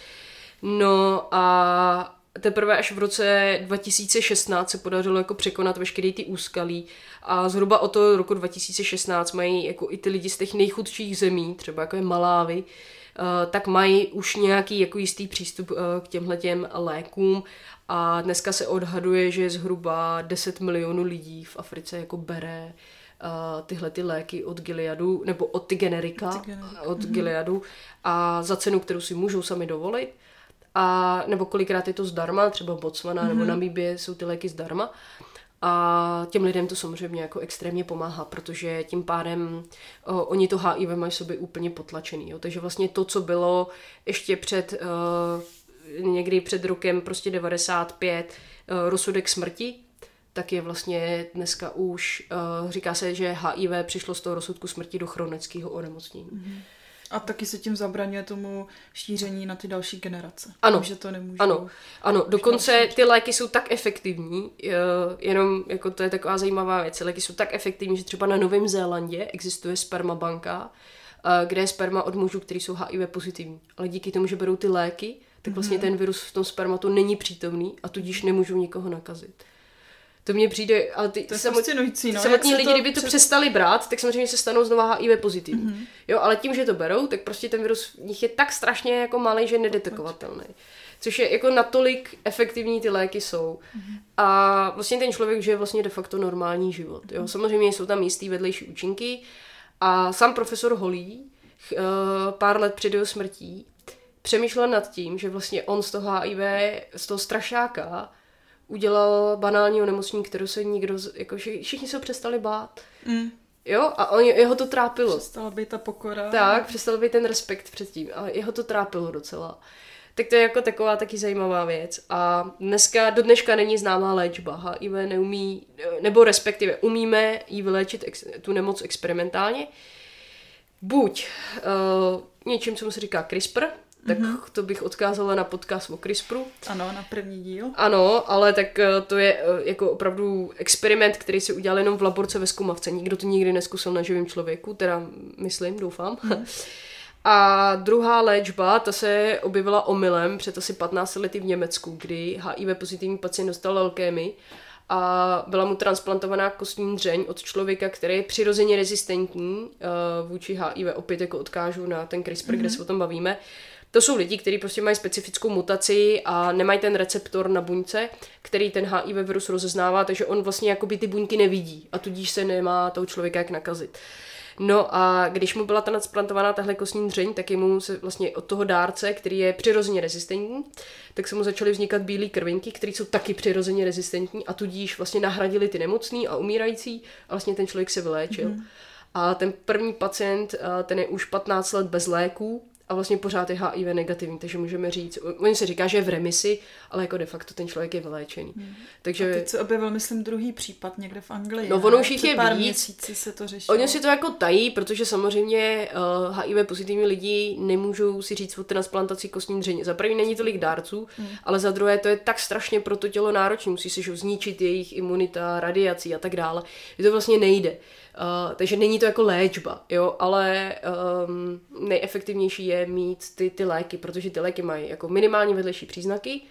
No a teprve až v roce 2016 se podařilo jako překonat veškeré ty úskalí a zhruba od toho roku 2016 mají jako i ty lidi z těch nejchudších zemí, třeba jako je Malávy, eh, tak mají už nějaký jako jistý přístup eh, k těmhle těm lékům a dneska se odhaduje, že zhruba 10 milionů lidí v Africe jako bere uh, tyhle ty léky od Gileadu, nebo od ty generika, ty generika. od mm-hmm. Gileadu a za cenu, kterou si můžou sami dovolit a nebo kolikrát je to zdarma, třeba Botswana mm-hmm. nebo mhm. Namíbie jsou ty léky zdarma. A těm lidem to samozřejmě jako extrémně pomáhá, protože tím pádem o, oni to HIV mají sobě úplně potlačený. Jo. Takže vlastně to, co bylo ještě před uh, někdy před rokem prostě 95 uh, rozsudek smrti, tak je vlastně dneska už, uh, říká se, že HIV přišlo z toho rozsudku smrti do chronického onemocnění. Mm-hmm. A taky se tím zabraňuje tomu šíření na ty další generace. Ano, že to nemůžou. Ano, ano. dokonce ty léky jsou tak efektivní, jenom jako to je taková zajímavá věc, léky jsou tak efektivní, že třeba na Novém Zélandě existuje spermabanka, kde je sperma od mužů, kteří jsou HIV pozitivní. Ale díky tomu, že berou ty léky, tak vlastně mm-hmm. ten virus v tom spermatu není přítomný a tudíž nemůžou nikoho nakazit. To mně přijde, ale ty, to samot, no, samotní lidi, to kdyby to před... přestali brát, tak samozřejmě se stanou znova HIV pozitivní. Mm-hmm. Jo, ale tím, že to berou, tak prostě ten virus v nich je tak strašně jako malý, že nedetekovatelný. Což je jako natolik efektivní ty léky jsou. Mm-hmm. A vlastně ten člověk žije vlastně de facto normální život. Jo. Samozřejmě jsou tam jistý vedlejší účinky. A sám profesor Holý uh, pár let před jeho smrtí přemýšlel nad tím, že vlastně on z toho HIV, z toho strašáka, udělal banální onemocnění, kterou se nikdo, jako všichni se ho přestali bát. Mm. Jo, a on, jeho to trápilo. Přestala být ta pokora. Tak, přestal být ten respekt před tím, ale jeho to trápilo docela. Tak to je jako taková taky zajímavá věc. A dneska, do dneška není známá léčba. HIV neumí, nebo respektive umíme jí vyléčit ex, tu nemoc experimentálně. Buď uh, něčím, co mu se říká CRISPR, tak mm-hmm. to bych odkázala na podcast o CRISPRu. Ano, na první díl. Ano, ale tak eh, to je eh, jako opravdu experiment, který se udělal jenom v laborce ve zkumavce. Nikdo to nikdy neskusil na živém člověku, teda myslím, doufám. Mm. A druhá léčba, ta se objevila omylem před asi 15 lety v Německu, kdy HIV pozitivní pacient dostal leukémy a byla mu transplantovaná kostní dřeň od člověka, který je přirozeně rezistentní uh, vůči HIV. Opět jako odkážu na ten CRISPR, mm-hmm. kde se o tom bavíme. To jsou lidi, kteří prostě mají specifickou mutaci a nemají ten receptor na buňce, který ten HIV virus rozeznává, takže on vlastně jakoby ty buňky nevidí a tudíž se nemá toho člověka jak nakazit. No a když mu byla ta nadsplantovaná tahle kostní dřeň, tak mu se vlastně od toho dárce, který je přirozeně rezistentní, tak se mu začaly vznikat bílé krvinky, které jsou taky přirozeně rezistentní a tudíž vlastně nahradili ty nemocný a umírající a vlastně ten člověk se vyléčil. Mm. A ten první pacient, ten je už 15 let bez léků a vlastně pořád je HIV negativní, takže můžeme říct, oni se říká, že je v remisi, ale jako de facto ten člověk je vyléčený. Hmm. Takže... A teď se objevil, myslím, druhý případ někde v Anglii. No ono už jich je pár víc. měsíci se to řešilo. Oni si to jako tají, protože samozřejmě uh, HIV pozitivní lidi nemůžou si říct o transplantaci kostní dřeně. Za první není tolik dárců, hmm. ale za druhé to je tak strašně pro to tělo náročné. Musí se zničit jejich imunita, radiací a tak dále. Je to vlastně nejde. Uh, takže není to jako léčba, jo, ale um, nejefektivnější je mít ty, ty léky, protože ty léky mají jako minimálně vedlejší příznaky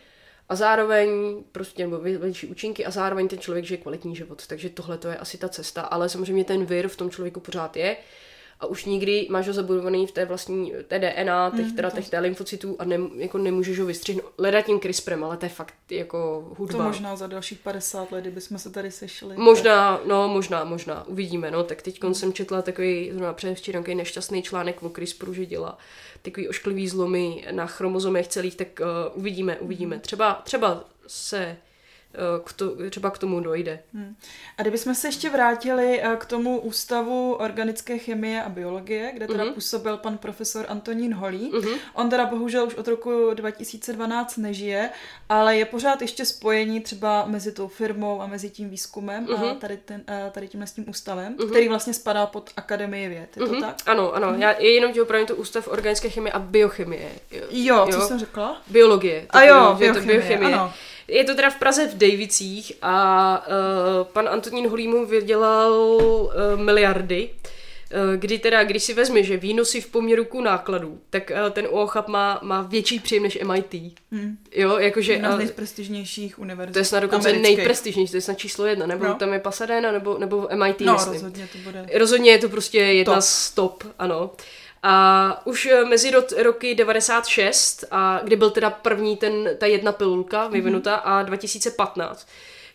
a zároveň prostě nebo vedlejší účinky a zároveň ten člověk žije kvalitní život. Takže tohle to je asi ta cesta, ale samozřejmě ten vir v tom člověku pořád je a už nikdy máš ho zabudovaný v té vlastní té DNA, těch, mm, teda těch té lymfocytů a ne, jako nemůžeš ho vystřihnout. Leda tím CRISPRem, ale to je fakt jako hudba. To možná za dalších 50 let, kdybychom se tady sešli. Možná, tak... no možná, možná, uvidíme, no. Tak teď mm. jsem četla takový, zrovna předevčírem, takový nešťastný článek o CRISPRu, že dělá takový ošklivý zlomy na chromozomech celých, tak uh, uvidíme, uvidíme. Mm. Třeba, třeba se k to, třeba k tomu dojde. Hmm. A kdybychom se ještě vrátili eh, k tomu ústavu organické chemie a biologie, kde teda uh-huh. působil pan profesor Antonín Holý. Uh-huh. On teda bohužel už od roku 2012 nežije, ale je pořád ještě spojení třeba mezi tou firmou a mezi tím výzkumem uh-huh. a tady, ten, eh, tady tímhle s tím ústavem, uh-huh. který vlastně spadá pod Akademii věd. Je uh-huh. to tak? Ano, ano. Uh-huh. Já jenom ti opravdu to ústav organické chemie a biochemie. Jo, jo co jsem řekla? Biologie. A jo, biologie, to biochemie. Ano. Je to teda v Praze v Davicích a uh, pan Antonín Holý vydělal uh, miliardy uh, kdy teda, když si vezme, že výnosy v poměru ku nákladů, tak uh, ten OCHAP má, má větší příjem než MIT. Hmm. Jo, jakože... Jedna z nejprestižnějších univerzit. To je snad dokonce nejprestižnější, to je snad číslo jedna, nebo no. tam je Pasadena, nebo, nebo MIT, no, myslím. rozhodně to bude. Rozhodně je to prostě jedna top. z top, ano. Uh, a už eh, mezi ro- roky 96, a kdy byl teda první ten, ta jedna pilulka mhm. vyvinuta mm-hmm. a 2015,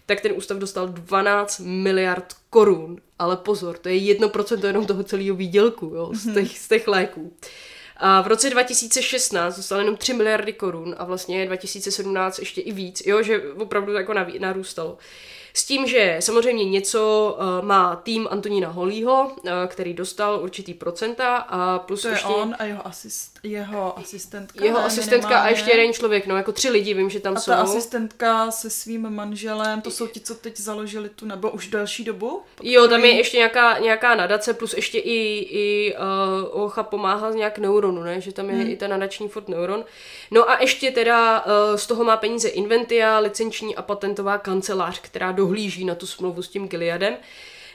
tak ten ústav dostal 12 miliard korun. Ale pozor, to je 1% jenom toho celého výdělku jo, mm-hmm. z, těch, z těch léků. A v roce 2016 dostal jenom 3 miliardy korun a vlastně 2017 ještě i víc, jo, že opravdu jako narůstalo. S tím, že samozřejmě něco uh, má tým Antonína Holího, uh, který dostal určitý procenta a plus to ještě... je on a jeho, asist, jeho asistentka. Jeho ne, asistentka minimálně. a ještě jeden člověk, no jako tři lidi, vím, že tam a jsou. A ta asistentka se svým manželem, to jsou ti, co teď založili tu, nebo už delší dobu? Jo, tam je ještě nějaká, nějaká nadace, plus ještě i, i uh, Ocha pomáhá nějak neuronu, ne? že tam je hmm. i ta nadační Ford Neuron. No a ještě teda uh, z toho má peníze Inventia, licenční a patentová kancelář, která do dohlíží na tu smlouvu s tím Gileadem.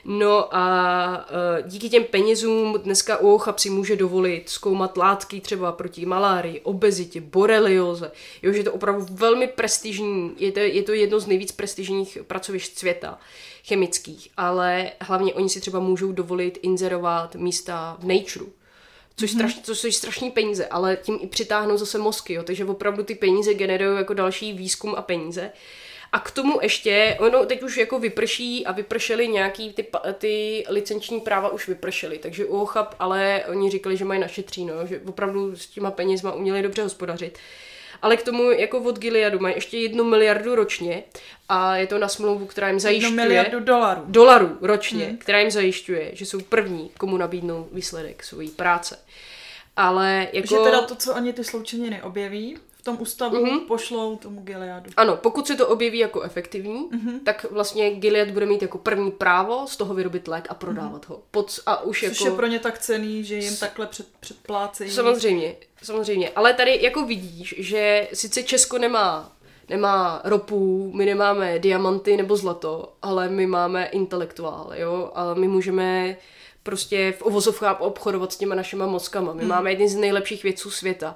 No a uh, díky těm penězům dneska OCHAP si může dovolit zkoumat látky třeba proti malárii, obezitě, borelioze. Jo, že je to opravdu velmi prestižní, je to, je to jedno z nejvíc prestižních pracovišť světa chemických, ale hlavně oni si třeba můžou dovolit inzerovat místa v Nature, což, mm-hmm. straš, což jsou strašní peníze, ale tím i přitáhnou zase mozky, jo, takže opravdu ty peníze generují jako další výzkum a peníze. A k tomu ještě, ono teď už jako vyprší a vypršely nějaký ty, ty licenční práva už vypršely, takže u OCHAP, ale oni říkali, že mají našetří, no, že opravdu s těma penězma uměli dobře hospodařit. Ale k tomu jako od Gileadu mají ještě jednu miliardu ročně a je to na smlouvu, která jim zajišťuje... Jednu miliardu dolarů. Dolarů ročně, hmm. která jim zajišťuje, že jsou první, komu nabídnou výsledek svojí práce. Ale jako... Že teda to, co ani ty sloučeniny objeví, v tom ústavu mm-hmm. pošlou tomu Gileadu. Ano, pokud se to objeví jako efektivní, mm-hmm. tak vlastně Gilead bude mít jako první právo z toho vyrobit lék a prodávat mm-hmm. ho. Pod, a už Což jako... je pro ně tak cený, že jim takhle před, předplácejí. Samozřejmě, samozřejmě. Ale tady jako vidíš, že sice Česko nemá nemá ropu, my nemáme diamanty nebo zlato, ale my máme intelektuál, jo, a my můžeme prostě v ovozovkách obchodovat s těma našima mozkama. My hmm. máme jeden z nejlepších vědců světa.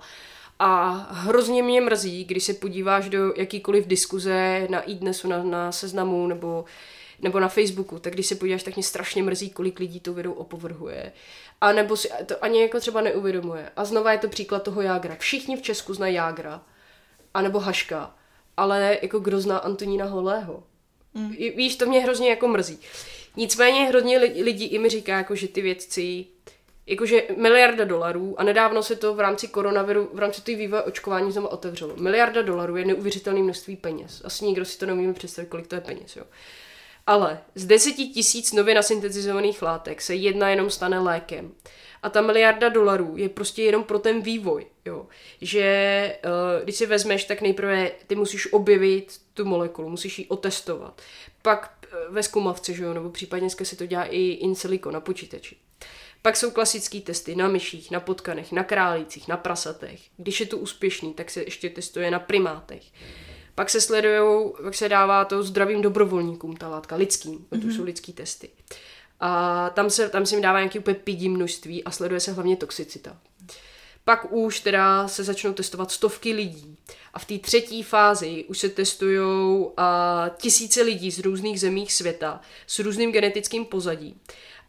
A hrozně mě mrzí, když se podíváš do jakýkoliv diskuze na e-dnesu, na, na seznamu nebo, nebo na Facebooku, tak když se podíváš, tak mě strašně mrzí, kolik lidí to vědou opovrhuje. A nebo si to ani jako třeba neuvědomuje. A znova je to příklad toho Jágra. Všichni v Česku znají Jágra. A nebo Haška. Ale jako kdo zná Antonína Holého? Mm. Víš, to mě hrozně jako mrzí. Nicméně hrozně lidí i mi říká, jako, že ty vědci jakože miliarda dolarů a nedávno se to v rámci koronaviru, v rámci té vývoje očkování znovu otevřelo. Miliarda dolarů je neuvěřitelné množství peněz. Asi nikdo si to neumíme představit, kolik to je peněz, jo. Ale z deseti tisíc nově nasyntetizovaných látek se jedna jenom stane lékem. A ta miliarda dolarů je prostě jenom pro ten vývoj, jo. Že uh, když si vezmeš, tak nejprve ty musíš objevit tu molekulu, musíš ji otestovat. Pak uh, ve zkumavce, že jo, nebo případně dneska se to dělá i in silico na počítači. Pak jsou klasické testy na myších, na potkanech, na králících, na prasatech. Když je to úspěšný, tak se ještě testuje na primátech. Pak se sledujou, pak se dává to zdravým dobrovolníkům ta látka, lidským, mm-hmm. to jsou lidský testy. A tam se, tam se jim dává nějaký úplně pidí množství a sleduje se hlavně toxicita. Pak už teda se začnou testovat stovky lidí. A v té třetí fázi už se testují tisíce lidí z různých zemích světa s různým genetickým pozadím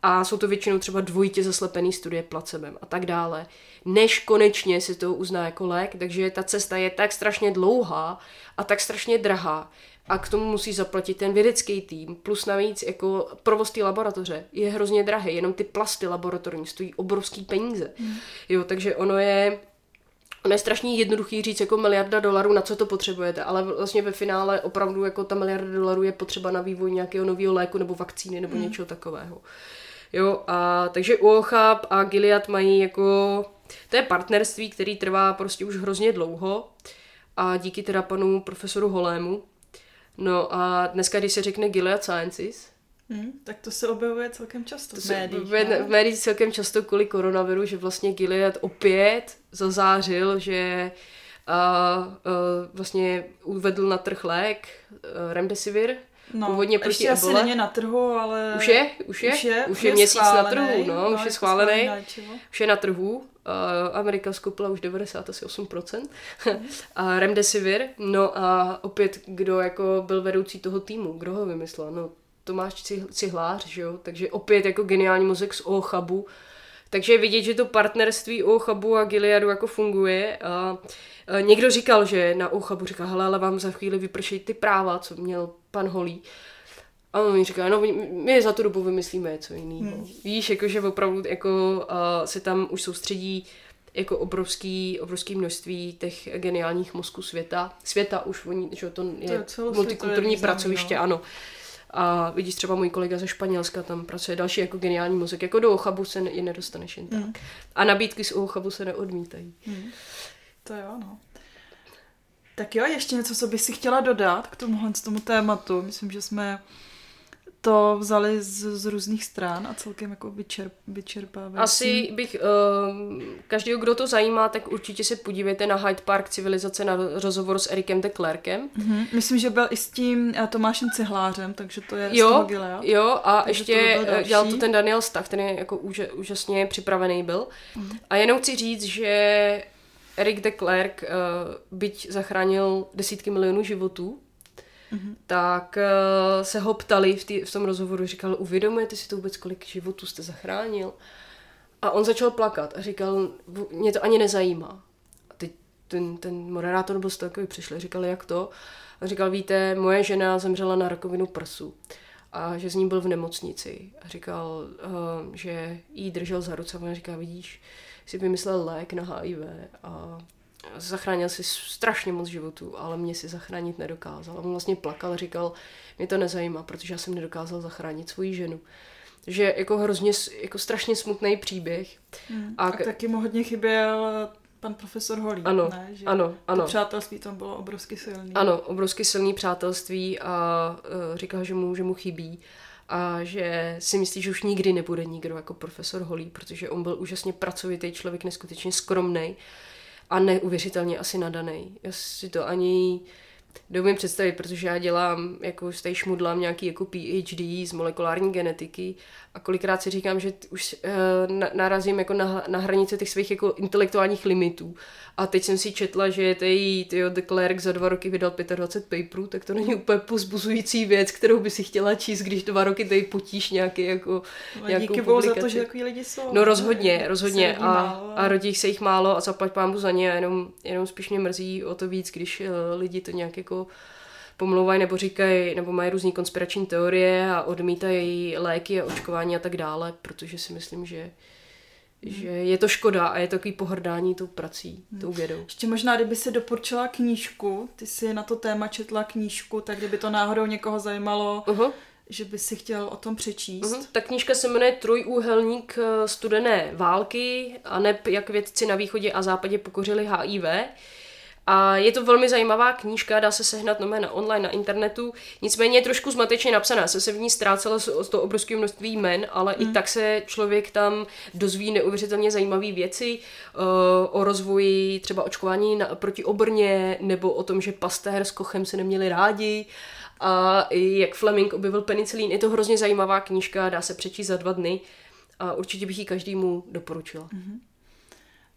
a jsou to většinou třeba dvojitě zaslepený studie placebem a tak dále, než konečně se to uzná jako lék, takže ta cesta je tak strašně dlouhá a tak strašně drahá a k tomu musí zaplatit ten vědecký tým, plus navíc jako provoz té laboratoře je hrozně drahý, jenom ty plasty laboratorní stojí obrovský peníze, mm. jo, takže ono je Ono je strašně jednoduchý říct jako miliarda dolarů, na co to potřebujete, ale vlastně ve finále opravdu jako ta miliarda dolarů je potřeba na vývoj nějakého nového léku nebo vakcíny nebo mm. něčeho takového. Jo, a takže Uochab a Gilead mají jako, to je partnerství, který trvá prostě už hrozně dlouho a díky teda panu profesoru Holému. No a dneska, když se řekne Gilead Sciences, Hmm, tak to se objevuje celkem často to v médiích. Se v médiích celkem často kvůli koronaviru, že vlastně Gilead opět zazářil, že a, a, vlastně uvedl na trh lék Remdesivir, No, Původně proti ještě ebole. asi není na trhu, ale... Už je, už je, už je, už je, je měsíc na trhu, no, no už je schválený, už je na trhu. Uh, Amerika skoupila už 98%. a Remdesivir, no a opět, kdo jako byl vedoucí toho týmu, kdo ho vymyslel, no Tomáš Cihlář, že jo, takže opět jako geniální mozek z Ochabu, takže je vidět, že to partnerství Ochabu a Gileadu jako funguje. A někdo říkal, že na Ochabu říká, hele, ale vám za chvíli vypršejí ty práva, co měl pan Holý. A on mi říká, no my za tu dobu vymyslíme něco jiného. Hmm. Víš, jakože opravdu jako uh, se tam už soustředí jako obrovský, obrovský množství těch geniálních mozků světa. Světa už, oni, že to je, to je multikulturní pracoviště, no. ano. A vidíš třeba můj kolega ze Španělska, tam pracuje další jako geniální mozek. Jako do Ochabu se je nedostaneš jen tak. Mm. A nabídky z Ochabu se neodmítají. Mm. To jo, no. Tak jo, ještě něco, co bych si chtěla dodat k tomuhle z tomu tématu. Myslím, že jsme to vzali z, z různých stran a celkem jako vyčerp, vyčerpávající. Asi bych, uh, každého, kdo to zajímá, tak určitě se podívejte na Hyde Park civilizace na rozhovor s Erikem de Klerkem. Mm-hmm. Myslím, že byl i s tím uh, Tomášem Cihlářem, takže to je jo, z toho Gilead. Jo, a takže ještě to dělal to ten Daniel Stach, ten je jako úž, úžasně připravený byl. Mm-hmm. A jenom chci říct, že Erik de Klerk, uh, byť zachránil desítky milionů životů, mm-hmm. tak uh, se ho ptali v, tý, v tom rozhovoru, říkal, uvědomujete si to vůbec, kolik životů jste zachránil? A on začal plakat a říkal, mě to ani nezajímá. A teď ten, ten moderátor byl z takový přišli, říkal, jak to? A říkal, víte, moje žena zemřela na rakovinu prsu a že z ní byl v nemocnici. A říkal, uh, že jí držel za ruce a on říká, vidíš, si vymyslel lék na HIV a zachránil si strašně moc životů, ale mě si zachránit nedokázal. A on vlastně plakal říkal, mě to nezajímá, protože já jsem nedokázal zachránit svoji ženu. Že jako hrozně, jako strašně smutný příběh. Hmm. A, a taky mu hodně chyběl pan profesor Holý, ano, ne? Že ano, ano. To přátelství tam bylo obrovsky silný. Ano, obrovsky silný přátelství a uh, říkal, že mu, že mu chybí a že si myslí, že už nikdy nebude nikdo jako profesor Holý, protože on byl úžasně pracovitý člověk, neskutečně skromný a neuvěřitelně asi nadaný. Já si to ani doumím představit, protože já dělám, jako z šmudlám nějaký jako PhD z molekulární genetiky a kolikrát si říkám, že už uh, narazím jako na, na hranice těch svých jako intelektuálních limitů a teď jsem si četla, že tej, tyjo, The Clerk za dva roky vydal 25 paperů, tak to není úplně pozbuzující věc, kterou by si chtěla číst, když dva roky tady potíš nějaký jako no, nějakou Díky bohu za to, že takový lidi jsou. No rozhodně, rozhodně. A, a rodí se jich málo a zaplať pámbu za ně, jenom, jenom spíš mě mrzí o to víc, když uh, lidi to nějak jako pomlouvají nebo říkají, nebo mají různé konspirační teorie a odmítají léky a očkování a tak dále, protože si myslím, že že je to škoda a je to takový pohrdání tou prací, hmm. tou vědou. Ještě možná, kdyby si doporučila knížku, ty si na to téma četla knížku, tak kdyby to náhodou někoho zajímalo, uh-huh. že by si chtěl o tom přečíst. Uh-huh. Ta knížka se jmenuje Trojúhelník eh, studené války a neb jak vědci na východě a západě pokořili HIV. A je to velmi zajímavá knížka, dá se sehnat na online, na internetu. Nicméně je trošku zmatečně napsaná, se se v ní ztrácela z toho obrovského množství jmen, ale mm. i tak se člověk tam dozví neuvěřitelně zajímavé věci uh, o rozvoji třeba očkování na, proti obrně, nebo o tom, že Pasteur s Kochem se neměli rádi a jak Fleming objevil penicilín. Je to hrozně zajímavá knížka, dá se přečíst za dva dny a určitě bych ji každému doporučila. Mm-hmm.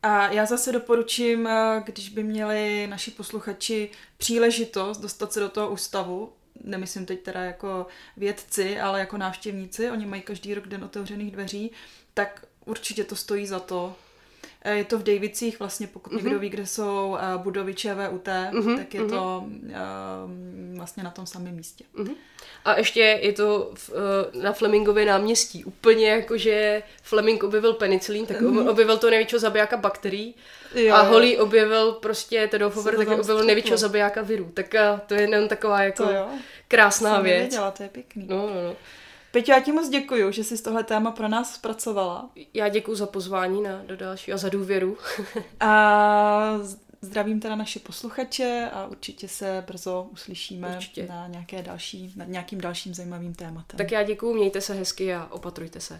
A já zase doporučím, eh, když by měli naši posluchači příležitost dostat se do toho ústavu, nemyslím teď teda jako vědci, ale jako návštěvníci, oni mají každý rok den otevřených dveří, tak určitě to stojí za to. Eh, je to v Davicích, vlastně pokud mm-hmm. někdo ví, kde jsou eh, budovy ČVUT, mm-hmm. tak je mm-hmm. to uh, vlastně na tom samém místě. Mm-hmm. A ještě je to v, na Flemingově náměstí. Úplně jako, že Fleming objevil penicilín, tak mm-hmm. objevil to největšího zabijáka bakterií. Jo. A Holly objevil prostě Tedofovr, tak objevil největšího zabijáka virů. Tak to je jenom taková jako krásná věc. Nevěděla, to je pěkný. No, no, no. Peťo, já ti moc děkuji, že jsi tohle téma pro nás zpracovala. Já děkuji za pozvání na, do dalšího, za důvěru. a zdravím teda naše posluchače a určitě se brzo uslyšíme určitě. na nějaké další, na nějakým dalším zajímavým tématem. Tak já děkuji, mějte se hezky a opatrujte se.